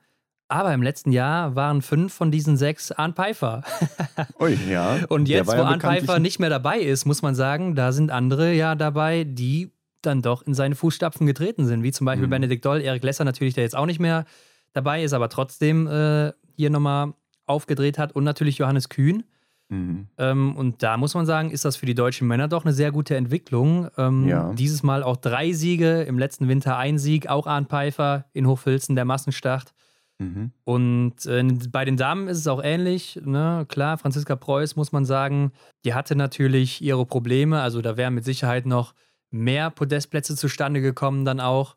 Aber im letzten Jahr waren fünf von diesen sechs Arne Pfeiffer. Ui, ja. Und jetzt, wo ja Arne Pfeiffer nicht mehr dabei ist, muss man sagen, da sind andere ja dabei, die dann doch in seine Fußstapfen getreten sind. Wie zum Beispiel mhm. Benedikt Doll, Erik Lesser natürlich, der jetzt auch nicht mehr dabei ist, aber trotzdem äh, hier nochmal aufgedreht hat. Und natürlich Johannes Kühn. Mhm. Ähm, und da muss man sagen, ist das für die deutschen Männer doch eine sehr gute Entwicklung. Ähm, ja. Dieses Mal auch drei Siege, im letzten Winter ein Sieg, auch Arne Pfeiffer in Hochfilzen, der Massenstart. Mhm. Und äh, bei den Damen ist es auch ähnlich. Ne? Klar, Franziska Preuß muss man sagen, die hatte natürlich ihre Probleme. Also da wären mit Sicherheit noch mehr Podestplätze zustande gekommen dann auch.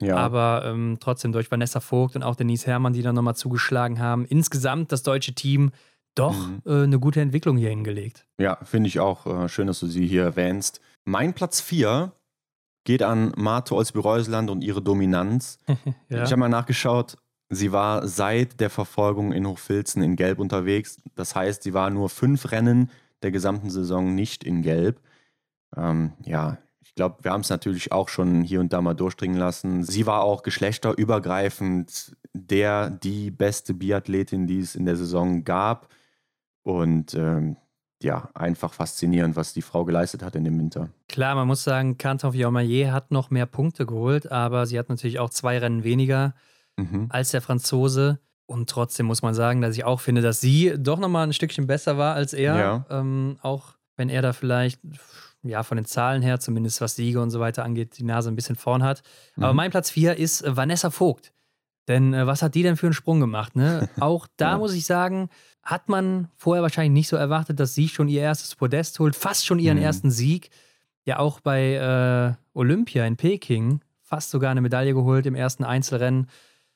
Ja. Aber ähm, trotzdem durch Vanessa Vogt und auch Denise Herrmann, die dann nochmal zugeschlagen haben. Insgesamt das deutsche Team doch mhm. äh, eine gute Entwicklung hier hingelegt. Ja, finde ich auch äh, schön, dass du sie hier erwähnst. Mein Platz 4 geht an Marte Olsby-Reuseland und ihre Dominanz. ja. Ich habe mal nachgeschaut, Sie war seit der Verfolgung in Hochfilzen in Gelb unterwegs. Das heißt, sie war nur fünf Rennen der gesamten Saison nicht in Gelb. Ähm, ja, ich glaube, wir haben es natürlich auch schon hier und da mal durchdringen lassen. Sie war auch geschlechterübergreifend der, die beste Biathletin, die es in der Saison gab. Und ähm, ja, einfach faszinierend, was die Frau geleistet hat in dem Winter. Klar, man muss sagen, Canton Fiormaillet hat noch mehr Punkte geholt, aber sie hat natürlich auch zwei Rennen weniger mhm. als der Franzose. Und trotzdem muss man sagen, dass ich auch finde, dass sie doch nochmal ein Stückchen besser war als er. Ja. Ähm, auch wenn er da vielleicht, ja, von den Zahlen her, zumindest was Siege und so weiter angeht, die Nase ein bisschen vorn hat. Mhm. Aber mein Platz 4 ist Vanessa Vogt. Denn äh, was hat die denn für einen Sprung gemacht? Ne? Auch da ja. muss ich sagen, hat man vorher wahrscheinlich nicht so erwartet, dass sie schon ihr erstes Podest holt, fast schon ihren mhm. ersten Sieg. Ja, auch bei äh, Olympia in Peking fast sogar eine Medaille geholt im ersten Einzelrennen.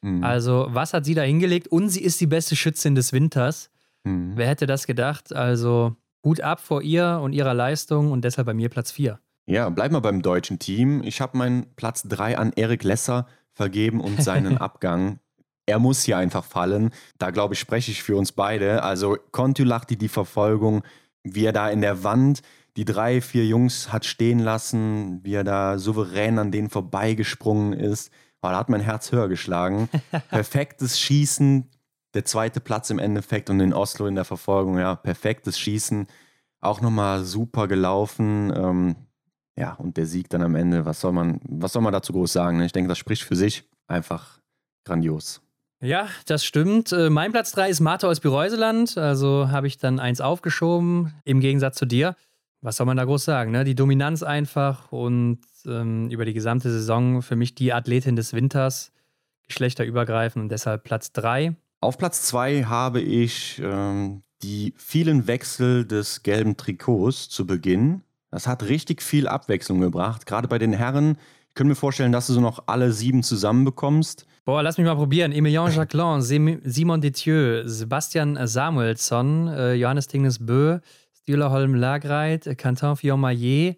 Mhm. Also, was hat sie da hingelegt? Und sie ist die beste Schützin des Winters. Mhm. Wer hätte das gedacht? Also, Hut ab vor ihr und ihrer Leistung und deshalb bei mir Platz 4. Ja, bleib mal beim deutschen Team. Ich habe meinen Platz 3 an Erik Lesser vergeben und seinen Abgang. Er muss hier einfach fallen. Da glaube ich, spreche ich für uns beide. Also Kontulachti, die Verfolgung, wie er da in der Wand die drei, vier Jungs hat stehen lassen, wie er da souverän an denen vorbeigesprungen ist. Oh, da hat mein Herz höher geschlagen. Perfektes Schießen, der zweite Platz im Endeffekt und in Oslo in der Verfolgung, ja, perfektes Schießen. Auch nochmal super gelaufen. Ähm, ja, und der Sieg dann am Ende, was soll man, was soll man dazu groß sagen? Ne? Ich denke, das spricht für sich. Einfach grandios. Ja, das stimmt. Äh, mein Platz 3 ist Martha aus Bireuseland. Also habe ich dann eins aufgeschoben, im Gegensatz zu dir. Was soll man da groß sagen? Ne? Die Dominanz einfach und ähm, über die gesamte Saison für mich die Athletin des Winters, geschlechterübergreifend und deshalb Platz 3. Auf Platz 2 habe ich ähm, die vielen Wechsel des gelben Trikots zu Beginn. Das hat richtig viel Abwechslung gebracht. Gerade bei den Herren. Ich könnte mir vorstellen, dass du so noch alle sieben zusammenbekommst. Boah, lass mich mal probieren. Emilien Jacquelin, Simon Detieu, Sebastian Samuelsson, äh, Johannes Tingnes Bö, Stühler Holm Lagreit, Quentin Fillon-Maillet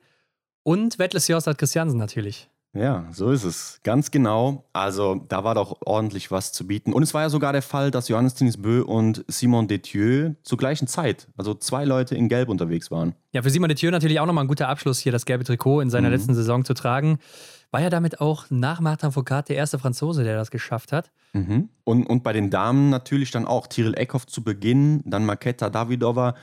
und Wettles Jossat Christiansen natürlich. Ja, so ist es. Ganz genau. Also da war doch ordentlich was zu bieten. Und es war ja sogar der Fall, dass Johannes Bö und Simon Detieu zur gleichen Zeit, also zwei Leute in Gelb unterwegs waren. Ja, für Simon Detieu natürlich auch nochmal ein guter Abschluss, hier das gelbe Trikot in seiner mhm. letzten Saison zu tragen. War ja damit auch nach Martin Foucault der erste Franzose, der das geschafft hat. Mhm. Und, und bei den Damen natürlich dann auch Tyrell Eckhoff zu Beginn, dann Maketa Davidova,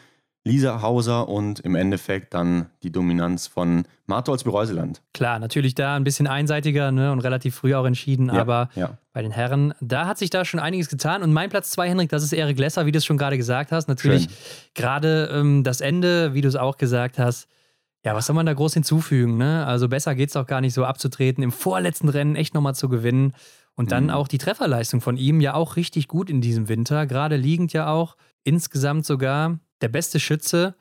Lisa Hauser und im Endeffekt dann die Dominanz von Martholz Bereuseland. Klar, natürlich da ein bisschen einseitiger ne, und relativ früh auch entschieden, ja, aber ja. bei den Herren, da hat sich da schon einiges getan. Und mein Platz zwei, Henrik, das ist Erik Lesser, wie du es schon gerade gesagt hast. Natürlich gerade ähm, das Ende, wie du es auch gesagt hast. Ja, was soll man da groß hinzufügen? Ne? Also besser geht es auch gar nicht so abzutreten, im vorletzten Rennen echt nochmal zu gewinnen. Und dann mhm. auch die Trefferleistung von ihm ja auch richtig gut in diesem Winter, gerade liegend ja auch. Insgesamt sogar der beste Schütze.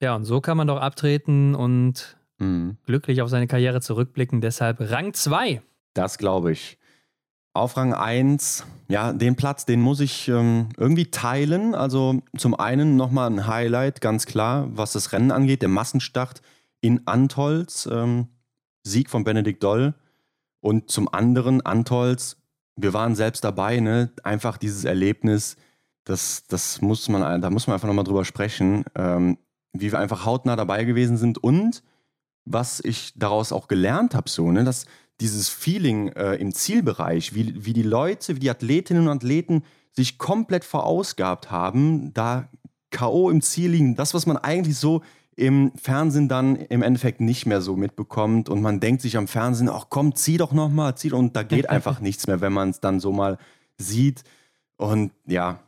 Ja, und so kann man doch abtreten und mhm. glücklich auf seine Karriere zurückblicken. Deshalb Rang 2. Das glaube ich. Auf Rang 1, ja, den Platz, den muss ich ähm, irgendwie teilen. Also zum einen nochmal ein Highlight, ganz klar, was das Rennen angeht, der Massenstart in Antolz, ähm, Sieg von Benedikt Doll. Und zum anderen Antolz, wir waren selbst dabei, ne? einfach dieses Erlebnis, das, das muss man, da muss man einfach nochmal drüber sprechen, ähm, wie wir einfach hautnah dabei gewesen sind und was ich daraus auch gelernt habe, so, ne, dass dieses Feeling äh, im Zielbereich, wie, wie die Leute, wie die Athletinnen und Athleten sich komplett verausgabt haben, da K.O. im Ziel liegen, das, was man eigentlich so im Fernsehen dann im Endeffekt nicht mehr so mitbekommt und man denkt sich am Fernsehen, ach komm, zieh doch nochmal, zieh und da geht einfach nichts mehr, wenn man es dann so mal sieht. Und ja,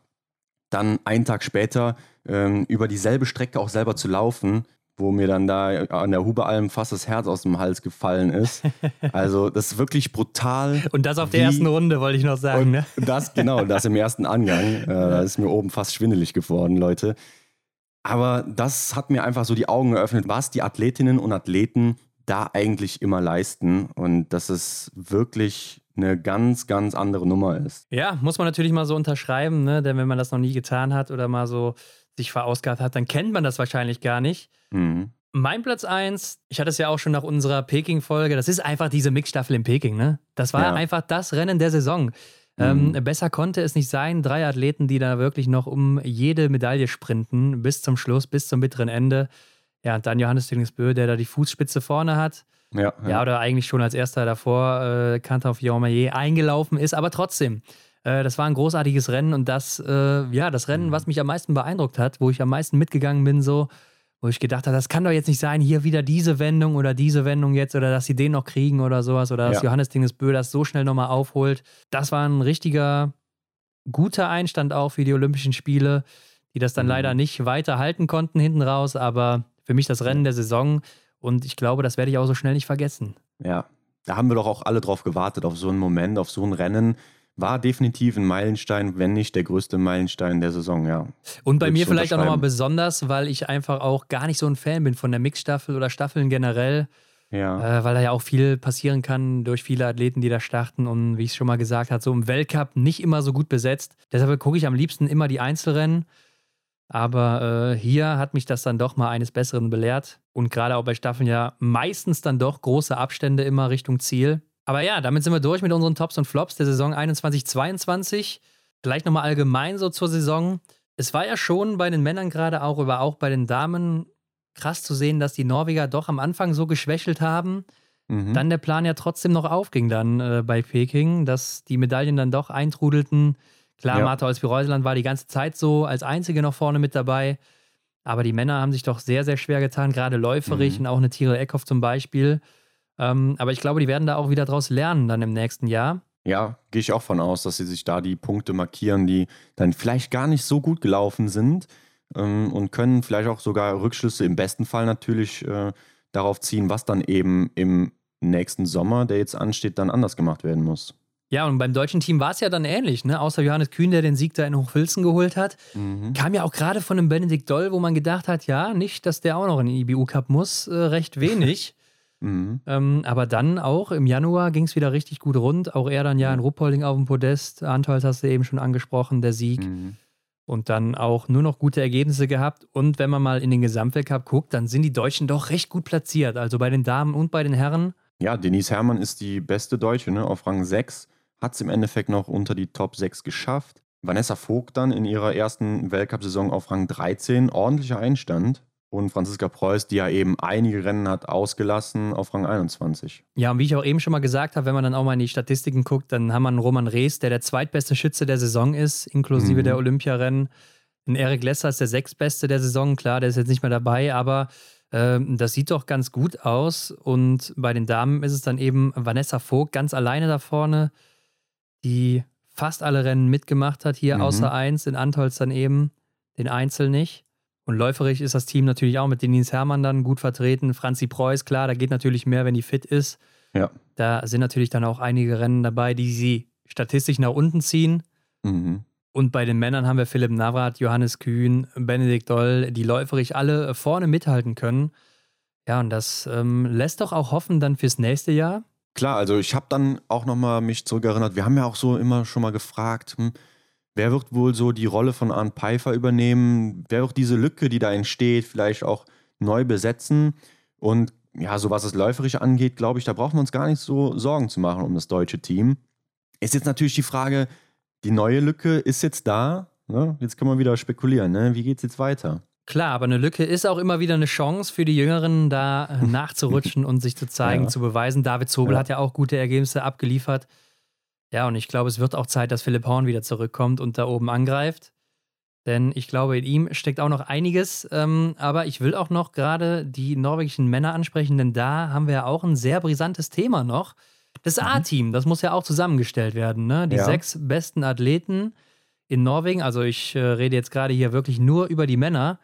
dann einen Tag später ähm, über dieselbe Strecke auch selber zu laufen, wo mir dann da an der Hubealm fast das Herz aus dem Hals gefallen ist. Also das ist wirklich brutal. Und das auf der ersten Runde, wollte ich noch sagen. Ne? Das, genau, das im ersten Angang. Äh, da ist mir oben fast schwindelig geworden, Leute. Aber das hat mir einfach so die Augen geöffnet, was die Athletinnen und Athleten da eigentlich immer leisten. Und das ist wirklich eine ganz, ganz andere Nummer ist. Ja, muss man natürlich mal so unterschreiben, ne? denn wenn man das noch nie getan hat oder mal so sich verausgabt hat, dann kennt man das wahrscheinlich gar nicht. Mhm. Mein Platz 1, ich hatte es ja auch schon nach unserer Peking-Folge, das ist einfach diese Mixstaffel in Peking. Ne? Das war ja. einfach das Rennen der Saison. Ähm, mhm. Ähm, besser konnte es nicht sein. Drei Athleten, die da wirklich noch um jede Medaille sprinten, bis zum Schluss, bis zum bitteren Ende. Ja, und dann Johannes Dingesbö, der da die Fußspitze vorne hat. Ja, ja. ja, oder eigentlich schon als erster davor äh, Kanter auf Jaumayer eingelaufen ist, aber trotzdem. Äh, das war ein großartiges Rennen und das, äh, ja, das Rennen, mhm. was mich am meisten beeindruckt hat, wo ich am meisten mitgegangen bin, so, wo ich gedacht habe, das kann doch jetzt nicht sein, hier wieder diese Wendung oder diese Wendung jetzt oder dass sie den noch kriegen oder sowas oder dass ja. Johannes Dingesbö das so schnell nochmal aufholt. Das war ein richtiger guter Einstand auch für die Olympischen Spiele, die das dann mhm. leider nicht weiter halten konnten hinten raus, aber für mich das Rennen der Saison und ich glaube, das werde ich auch so schnell nicht vergessen. Ja, da haben wir doch auch alle drauf gewartet, auf so einen Moment, auf so ein Rennen. war definitiv ein Meilenstein, wenn nicht der größte Meilenstein der Saison, ja. Und bei mir vielleicht auch nochmal besonders, weil ich einfach auch gar nicht so ein Fan bin von der Mixstaffel oder Staffeln generell. Ja. Äh, weil da ja auch viel passieren kann durch viele Athleten, die da starten und wie ich es schon mal gesagt habe, so im Weltcup nicht immer so gut besetzt. Deshalb gucke ich am liebsten immer die Einzelrennen. Aber äh, hier hat mich das dann doch mal eines Besseren belehrt. Und gerade auch bei Staffeln ja meistens dann doch große Abstände immer Richtung Ziel. Aber ja, damit sind wir durch mit unseren Tops und Flops der Saison 21-22. Vielleicht nochmal allgemein so zur Saison. Es war ja schon bei den Männern gerade auch, aber auch bei den Damen krass zu sehen, dass die Norweger doch am Anfang so geschwächelt haben. Mhm. Dann der Plan ja trotzdem noch aufging dann äh, bei Peking, dass die Medaillen dann doch eintrudelten. Klar, ja. Martha Olsby-Reuseland war die ganze Zeit so als einzige noch vorne mit dabei. Aber die Männer haben sich doch sehr, sehr schwer getan, gerade läuferig mhm. und auch eine Tiere Eckhoff zum Beispiel. Ähm, aber ich glaube, die werden da auch wieder draus lernen dann im nächsten Jahr. Ja, gehe ich auch von aus, dass sie sich da die Punkte markieren, die dann vielleicht gar nicht so gut gelaufen sind ähm, und können vielleicht auch sogar Rückschlüsse im besten Fall natürlich äh, darauf ziehen, was dann eben im nächsten Sommer, der jetzt ansteht, dann anders gemacht werden muss. Ja, und beim deutschen Team war es ja dann ähnlich, ne? Außer Johannes Kühn, der den Sieg da in Hochfilzen geholt hat. Mhm. Kam ja auch gerade von einem Benedikt Doll, wo man gedacht hat, ja, nicht, dass der auch noch in den IBU-Cup muss, äh, recht wenig. mhm. ähm, aber dann auch im Januar ging es wieder richtig gut rund. Auch er dann ja in Ruppolding auf dem Podest. Antolz hast du eben schon angesprochen, der Sieg. Mhm. Und dann auch nur noch gute Ergebnisse gehabt. Und wenn man mal in den Gesamtweltcup guckt, dann sind die Deutschen doch recht gut platziert. Also bei den Damen und bei den Herren. Ja, Denise Herrmann ist die beste Deutsche, ne? auf Rang 6 hat es im Endeffekt noch unter die Top 6 geschafft. Vanessa Vogt dann in ihrer ersten Weltcup-Saison auf Rang 13, ordentlicher Einstand. Und Franziska Preuß, die ja eben einige Rennen hat ausgelassen, auf Rang 21. Ja, und wie ich auch eben schon mal gesagt habe, wenn man dann auch mal in die Statistiken guckt, dann haben wir einen Roman Rees, der der zweitbeste Schütze der Saison ist, inklusive mhm. der Olympiarennen. Ein Eric Lesser ist der sechstbeste der Saison, klar, der ist jetzt nicht mehr dabei, aber äh, das sieht doch ganz gut aus. Und bei den Damen ist es dann eben Vanessa Vogt ganz alleine da vorne die fast alle Rennen mitgemacht hat, hier mhm. außer eins, in Antolz dann eben, den Einzel nicht. Und läuferig ist das Team natürlich auch mit Denise Herrmann dann gut vertreten. Franzi Preuß, klar, da geht natürlich mehr, wenn die fit ist. Ja. Da sind natürlich dann auch einige Rennen dabei, die sie statistisch nach unten ziehen. Mhm. Und bei den Männern haben wir Philipp Navrat, Johannes Kühn, Benedikt Doll, die läuferig alle vorne mithalten können. Ja, und das ähm, lässt doch auch hoffen dann fürs nächste Jahr. Klar, also ich habe dann auch nochmal mich zurückerinnert. Wir haben ja auch so immer schon mal gefragt, hm, wer wird wohl so die Rolle von Arndt Pfeiffer übernehmen? Wer wird diese Lücke, die da entsteht, vielleicht auch neu besetzen? Und ja, so was das Läuferische angeht, glaube ich, da brauchen wir uns gar nicht so Sorgen zu machen um das deutsche Team. Ist jetzt natürlich die Frage, die neue Lücke ist jetzt da. Ne? Jetzt können wir wieder spekulieren. Ne? Wie geht es jetzt weiter? Klar, aber eine Lücke ist auch immer wieder eine Chance für die Jüngeren, da nachzurutschen und sich zu zeigen, ja. zu beweisen. David Zobel ja. hat ja auch gute Ergebnisse abgeliefert. Ja, und ich glaube, es wird auch Zeit, dass Philipp Horn wieder zurückkommt und da oben angreift. Denn ich glaube, in ihm steckt auch noch einiges. Ähm, aber ich will auch noch gerade die norwegischen Männer ansprechen, denn da haben wir ja auch ein sehr brisantes Thema noch. Das mhm. A-Team, das muss ja auch zusammengestellt werden. Ne? Die ja. sechs besten Athleten in Norwegen, also ich äh, rede jetzt gerade hier wirklich nur über die Männer,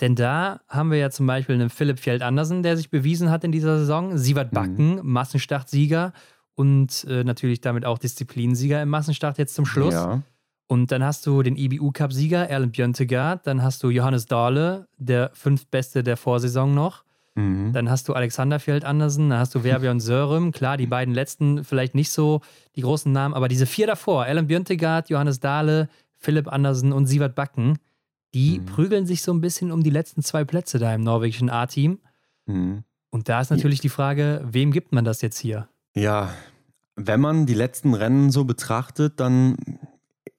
denn da haben wir ja zum Beispiel einen Philipp Fjeld Andersen, der sich bewiesen hat in dieser Saison, Sievert mhm. Backen, mhm. Massenstartsieger und äh, natürlich damit auch Disziplinsieger im Massenstart jetzt zum Schluss. Ja. Und dann hast du den IBU-Cup-Sieger Erlen Björntegard, dann hast du Johannes Dahle, der fünftbeste der Vorsaison noch. Mhm. Dann hast du Alexander Fjeld Andersen, dann hast du Verbjörn Sörem. Klar, die beiden letzten vielleicht nicht so die großen Namen, aber diese vier davor, Alan Björntegard, Johannes Dahle, Philipp Andersen und Sievert Backen, die mhm. prügeln sich so ein bisschen um die letzten zwei Plätze da im norwegischen A-Team. Mhm. Und da ist natürlich die Frage, wem gibt man das jetzt hier? Ja, wenn man die letzten Rennen so betrachtet, dann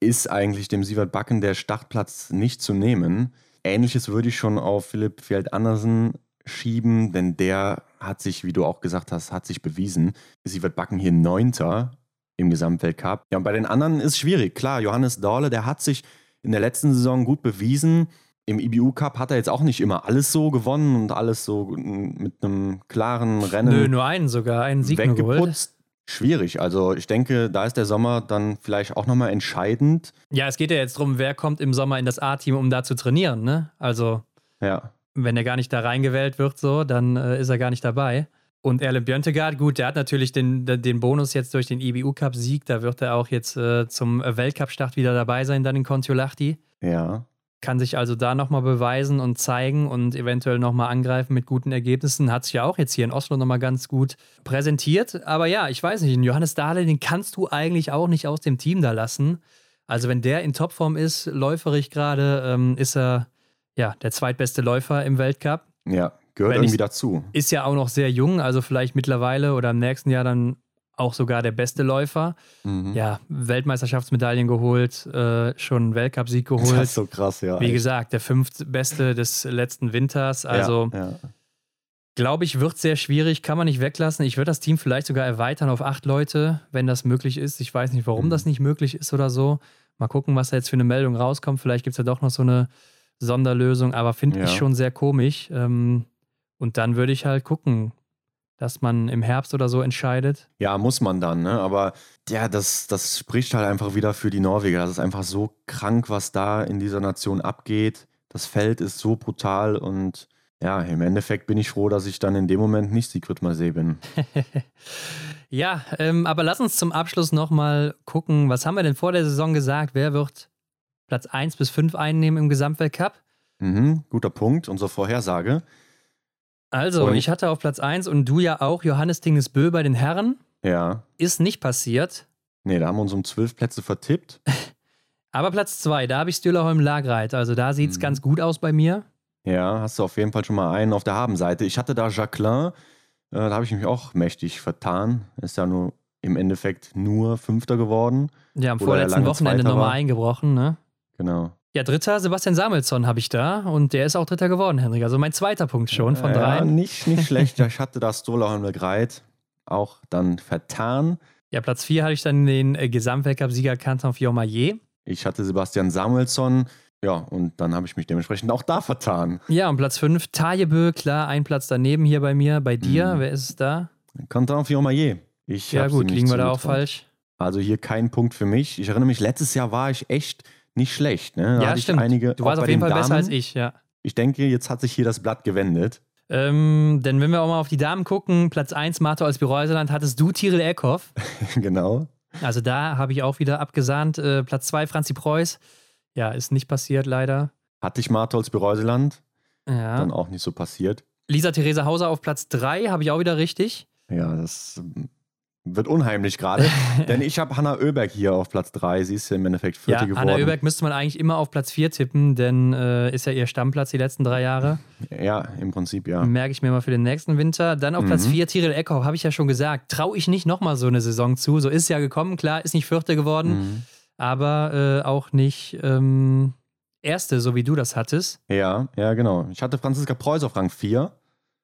ist eigentlich dem Sievert Backen der Startplatz nicht zu nehmen. Ähnliches würde ich schon auf Philipp Fjeld Andersen schieben, denn der hat sich, wie du auch gesagt hast, hat sich bewiesen. Sie wird backen hier Neunter im Gesamtweltcup. Ja, und bei den anderen ist es schwierig. Klar, Johannes Dorle, der hat sich in der letzten Saison gut bewiesen. Im IBU Cup hat er jetzt auch nicht immer alles so gewonnen und alles so mit einem klaren Rennen. Nö, nur einen sogar, einen Sieg weggeputzt. Schwierig. Also ich denke, da ist der Sommer dann vielleicht auch nochmal entscheidend. Ja, es geht ja jetzt darum, wer kommt im Sommer in das A-Team, um da zu trainieren, ne? Also. Ja wenn er gar nicht da reingewählt wird, so, dann äh, ist er gar nicht dabei. Und Erlen Björntegard, gut, der hat natürlich den, den Bonus jetzt durch den IBU-Cup-Sieg. Da wird er auch jetzt äh, zum Weltcup-Start wieder dabei sein, dann in Kontiolahti. Ja. Kann sich also da nochmal beweisen und zeigen und eventuell nochmal angreifen mit guten Ergebnissen. Hat sich ja auch jetzt hier in Oslo nochmal ganz gut präsentiert. Aber ja, ich weiß nicht, den Johannes Dahle, den kannst du eigentlich auch nicht aus dem Team da lassen. Also, wenn der in Topform ist, läuferig gerade, ähm, ist er ja der zweitbeste Läufer im Weltcup. Ja, gehört irgendwie dazu. Ist ja auch noch sehr jung, also vielleicht mittlerweile oder im nächsten Jahr dann auch sogar der beste Läufer. Mhm. Ja, Weltmeisterschaftsmedaillen geholt, äh, schon Weltcupsieg geholt. Das ist so krass, ja. Wie echt. gesagt, der fünftbeste des letzten Winters. Also, ja, ja. glaube ich, wird sehr schwierig, kann man nicht weglassen. Ich würde das Team vielleicht sogar erweitern auf acht Leute, wenn das möglich ist. Ich weiß nicht, warum mhm. das nicht möglich ist oder so. Mal gucken, was da jetzt für eine Meldung rauskommt. Vielleicht gibt es ja doch noch so eine Sonderlösung, aber finde ja. ich schon sehr komisch. Ähm, und dann würde ich halt gucken, dass man im Herbst oder so entscheidet. Ja, muss man dann, ne? Aber ja, das, das spricht halt einfach wieder für die Norweger. Das ist einfach so krank, was da in dieser Nation abgeht. Das Feld ist so brutal und ja, im Endeffekt bin ich froh, dass ich dann in dem Moment nicht Sigrid Marseille bin. ja, ähm, aber lass uns zum Abschluss nochmal gucken, was haben wir denn vor der Saison gesagt? Wer wird Platz 1 bis 5 einnehmen im Gesamtweltcup? Mhm, guter Punkt, unsere Vorhersage. Also, und ich hatte auf Platz 1 und du ja auch Johannes Dingesbö bei den Herren. Ja. Ist nicht passiert. Nee, da haben wir uns um zwölf Plätze vertippt. Aber Platz 2, da habe ich Stühlerholm Lagreit. Also da sieht es mhm. ganz gut aus bei mir. Ja, hast du auf jeden Fall schon mal einen auf der Habenseite. Ich hatte da Jacqueline, äh, da habe ich mich auch mächtig vertan. Ist ja nur im Endeffekt nur Fünfter geworden. Ja, am vorletzten Wochenende nochmal eingebrochen, ne? Genau. Ja, dritter Sebastian Samuelsson habe ich da und der ist auch dritter geworden, Henrik. Also mein zweiter Punkt schon von drei. Ja, nicht, nicht schlecht. Ich hatte da Stola und Greit auch dann vertan. Ja, Platz vier hatte ich dann den äh, Gesamtweltcup-Sieger Canton Fiormaillet. Ich hatte Sebastian Samuelsson. Ja, und dann habe ich mich dementsprechend auch da vertan. Ja, und Platz 5, Tajebö, klar, ein Platz daneben hier bei mir. Bei dir, mhm. wer ist es da? Canton Fiormaillet. Ich ja, gut, liegen wir da auch falsch. Also hier kein Punkt für mich. Ich erinnere mich, letztes Jahr war ich echt nicht schlecht. Ne? Da ja, stimmt. Einige, du warst auf jeden Fall Damen. besser als ich, ja. Ich denke, jetzt hat sich hier das Blatt gewendet. Ähm, denn wenn wir auch mal auf die Damen gucken, Platz 1 Martha aus Bireuseland, hattest du Tiril Eckhoff. genau. Also da habe ich auch wieder abgesahnt. Äh, Platz 2 Franzi Preuß. Ja, ist nicht passiert leider. Hatte ich Martholz Bereuseland. Ja. Dann auch nicht so passiert. Lisa Theresa Hauser auf Platz 3 habe ich auch wieder richtig. Ja, das wird unheimlich gerade, denn ich habe Hanna Oeberg hier auf Platz 3. Sie ist ja im Endeffekt vierte ja, geworden. Hanna Oeberg müsste man eigentlich immer auf Platz 4 tippen, denn äh, ist ja ihr Stammplatz die letzten drei Jahre. Ja, im Prinzip ja. Merke ich mir mal für den nächsten Winter. Dann auf mhm. Platz 4 Tiril Eckhoff, habe ich ja schon gesagt. Traue ich nicht nochmal so eine Saison zu. So ist es ja gekommen, klar, ist nicht Vierte geworden, mhm. aber äh, auch nicht ähm, Erste, so wie du das hattest. Ja, ja, genau. Ich hatte Franziska Preuß auf Rang 4.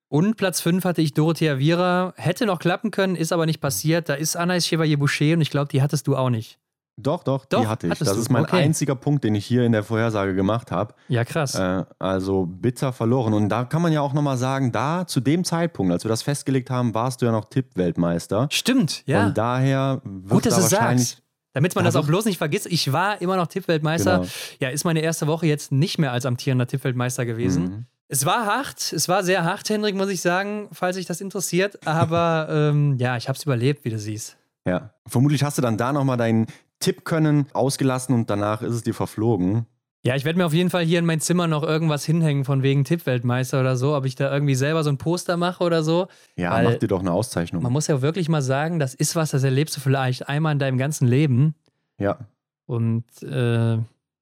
Und Platz 5 hatte ich Dorothea Viera. Hätte noch klappen können, ist aber nicht passiert. Da ist Anais Chevalier-Boucher und ich glaube, die hattest du auch nicht. Doch, doch, doch die hatte ich. Das du? ist mein okay. einziger Punkt, den ich hier in der Vorhersage gemacht habe. Ja, krass. Äh, also bitter verloren. Und da kann man ja auch nochmal sagen, da zu dem Zeitpunkt, als wir das festgelegt haben, warst du ja noch Tipp-Weltmeister. Stimmt, ja. Und daher wird Gut, dass da du wahrscheinlich. Sagst. Damit man das auch bloß nicht vergisst, ich war immer noch Tippweltmeister. Genau. Ja, ist meine erste Woche jetzt nicht mehr als amtierender Tippweltmeister gewesen. Mhm. Es war hart, es war sehr hart, Hendrik, muss ich sagen, falls sich das interessiert. Aber ähm, ja, ich habe es überlebt, wie du siehst. Ja, vermutlich hast du dann da nochmal deinen Tipp können ausgelassen und danach ist es dir verflogen. Ja, ich werde mir auf jeden Fall hier in mein Zimmer noch irgendwas hinhängen von wegen Tippweltmeister oder so, ob ich da irgendwie selber so ein Poster mache oder so. Ja, Weil mach dir doch eine Auszeichnung. Man muss ja wirklich mal sagen, das ist was, das erlebst du vielleicht einmal in deinem ganzen Leben. Ja. Und äh,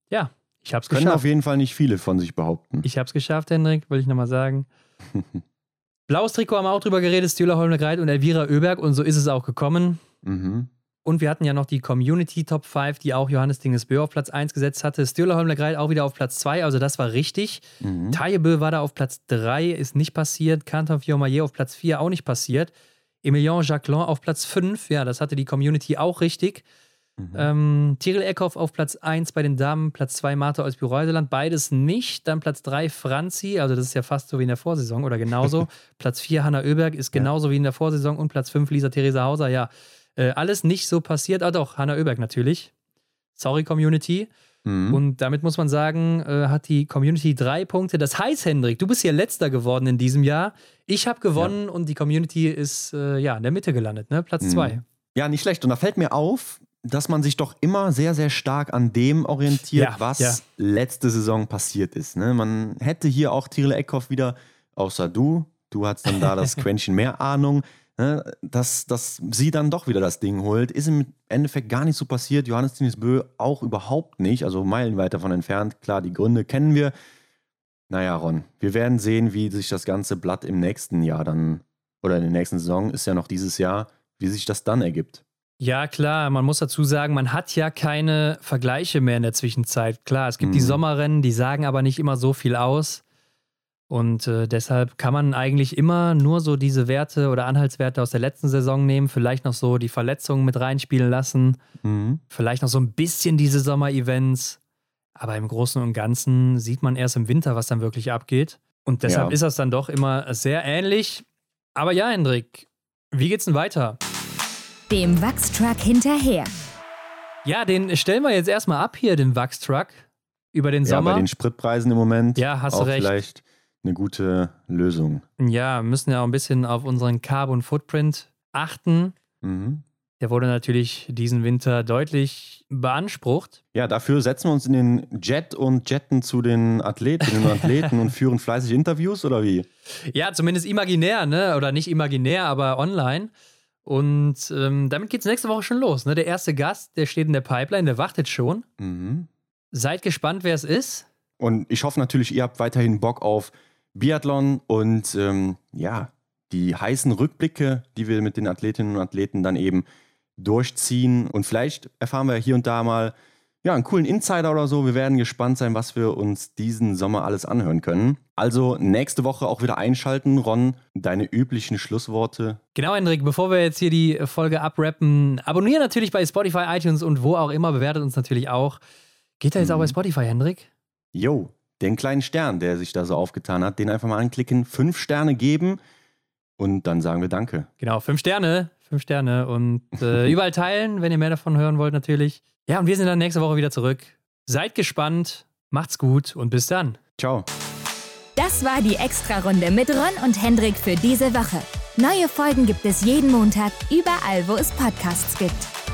ja, ich habe es geschafft. Können auf jeden Fall nicht viele von sich behaupten. Ich habe es geschafft, Hendrik, will ich nochmal sagen. Blaues Trikot haben wir auch drüber geredet, Stühler Holmgreit und Elvira Oeberg und so ist es auch gekommen. Mhm. Und wir hatten ja noch die Community Top 5, die auch Johannes Dingesbö auf Platz 1 gesetzt hatte. Stühler Holmgreit auch wieder auf Platz 2, also das war richtig. Mhm. Tajebö war da auf Platz 3, ist nicht passiert. Canton Fiormaillet auf Platz 4, auch nicht passiert. Emilien Jacquelin auf Platz 5, ja, das hatte die Community auch richtig. Mhm. Ähm, Tiril Eckhoff auf Platz 1 bei den Damen, Platz 2 Martha aus Büreuseland, beides nicht. Dann Platz 3 Franzi, also das ist ja fast so wie in der Vorsaison oder genauso. Platz 4 Hanna Oeberg ist genauso ja. wie in der Vorsaison und Platz 5 Lisa Theresa Hauser, ja. Äh, alles nicht so passiert, ah doch, Hanna Oeberg natürlich. Sorry, Community. Mhm. Und damit muss man sagen, äh, hat die Community drei Punkte. Das heißt, Hendrik, du bist hier letzter geworden in diesem Jahr. Ich habe gewonnen ja. und die Community ist äh, ja in der Mitte gelandet, ne? Platz mhm. zwei. Ja, nicht schlecht. Und da fällt mir auf, dass man sich doch immer sehr, sehr stark an dem orientiert, ja, was ja. letzte Saison passiert ist. Ne? Man hätte hier auch Tyrell Eckhoff wieder, außer du, du hast dann da das Quäntchen mehr Ahnung, ne? dass, dass sie dann doch wieder das Ding holt. Ist im Endeffekt gar nicht so passiert. Johannes Tinis Bö auch überhaupt nicht, also meilenweit davon entfernt. Klar, die Gründe kennen wir. Naja, Ron, wir werden sehen, wie sich das ganze Blatt im nächsten Jahr dann, oder in der nächsten Saison, ist ja noch dieses Jahr, wie sich das dann ergibt. Ja, klar, man muss dazu sagen, man hat ja keine Vergleiche mehr in der Zwischenzeit. Klar, es gibt mhm. die Sommerrennen, die sagen aber nicht immer so viel aus. Und äh, deshalb kann man eigentlich immer nur so diese Werte oder Anhaltswerte aus der letzten Saison nehmen, vielleicht noch so die Verletzungen mit reinspielen lassen, mhm. vielleicht noch so ein bisschen diese Sommer-Events. Aber im Großen und Ganzen sieht man erst im Winter, was dann wirklich abgeht. Und deshalb ja. ist das dann doch immer sehr ähnlich. Aber ja, Hendrik, wie geht's denn weiter? Dem Wachstruck hinterher. Ja, den stellen wir jetzt erstmal ab hier, den Wachstruck. Über den Sommer. Ja, bei den Spritpreisen im Moment. Ja, hast auch du recht. Vielleicht eine gute Lösung. Ja, müssen ja auch ein bisschen auf unseren Carbon Footprint achten. Mhm. Der wurde natürlich diesen Winter deutlich beansprucht. Ja, dafür setzen wir uns in den Jet und jetten zu den Athletinnen und Athleten und führen fleißig Interviews oder wie? Ja, zumindest imaginär, ne? Oder nicht imaginär, aber online. Und ähm, damit geht es nächste Woche schon los. Ne? Der erste Gast, der steht in der Pipeline, der wartet schon. Mhm. Seid gespannt, wer es ist. Und ich hoffe natürlich, ihr habt weiterhin Bock auf Biathlon und ähm, ja, die heißen Rückblicke, die wir mit den Athletinnen und Athleten dann eben durchziehen. Und vielleicht erfahren wir hier und da mal ja, einen coolen Insider oder so. Wir werden gespannt sein, was wir uns diesen Sommer alles anhören können. Also nächste Woche auch wieder einschalten. Ron, deine üblichen Schlussworte. Genau, Hendrik, bevor wir jetzt hier die Folge abrappen, abonnieren natürlich bei Spotify, iTunes und wo auch immer. Bewertet uns natürlich auch. Geht da jetzt mhm. auch bei Spotify, Hendrik? Jo, den kleinen Stern, der sich da so aufgetan hat, den einfach mal anklicken, fünf Sterne geben und dann sagen wir Danke. Genau, fünf Sterne, fünf Sterne und äh, überall teilen, wenn ihr mehr davon hören wollt natürlich. Ja, und wir sind dann nächste Woche wieder zurück. Seid gespannt, macht's gut und bis dann. Ciao. Das war die Extra-Runde mit Ron und Hendrik für diese Woche. Neue Folgen gibt es jeden Montag, überall, wo es Podcasts gibt.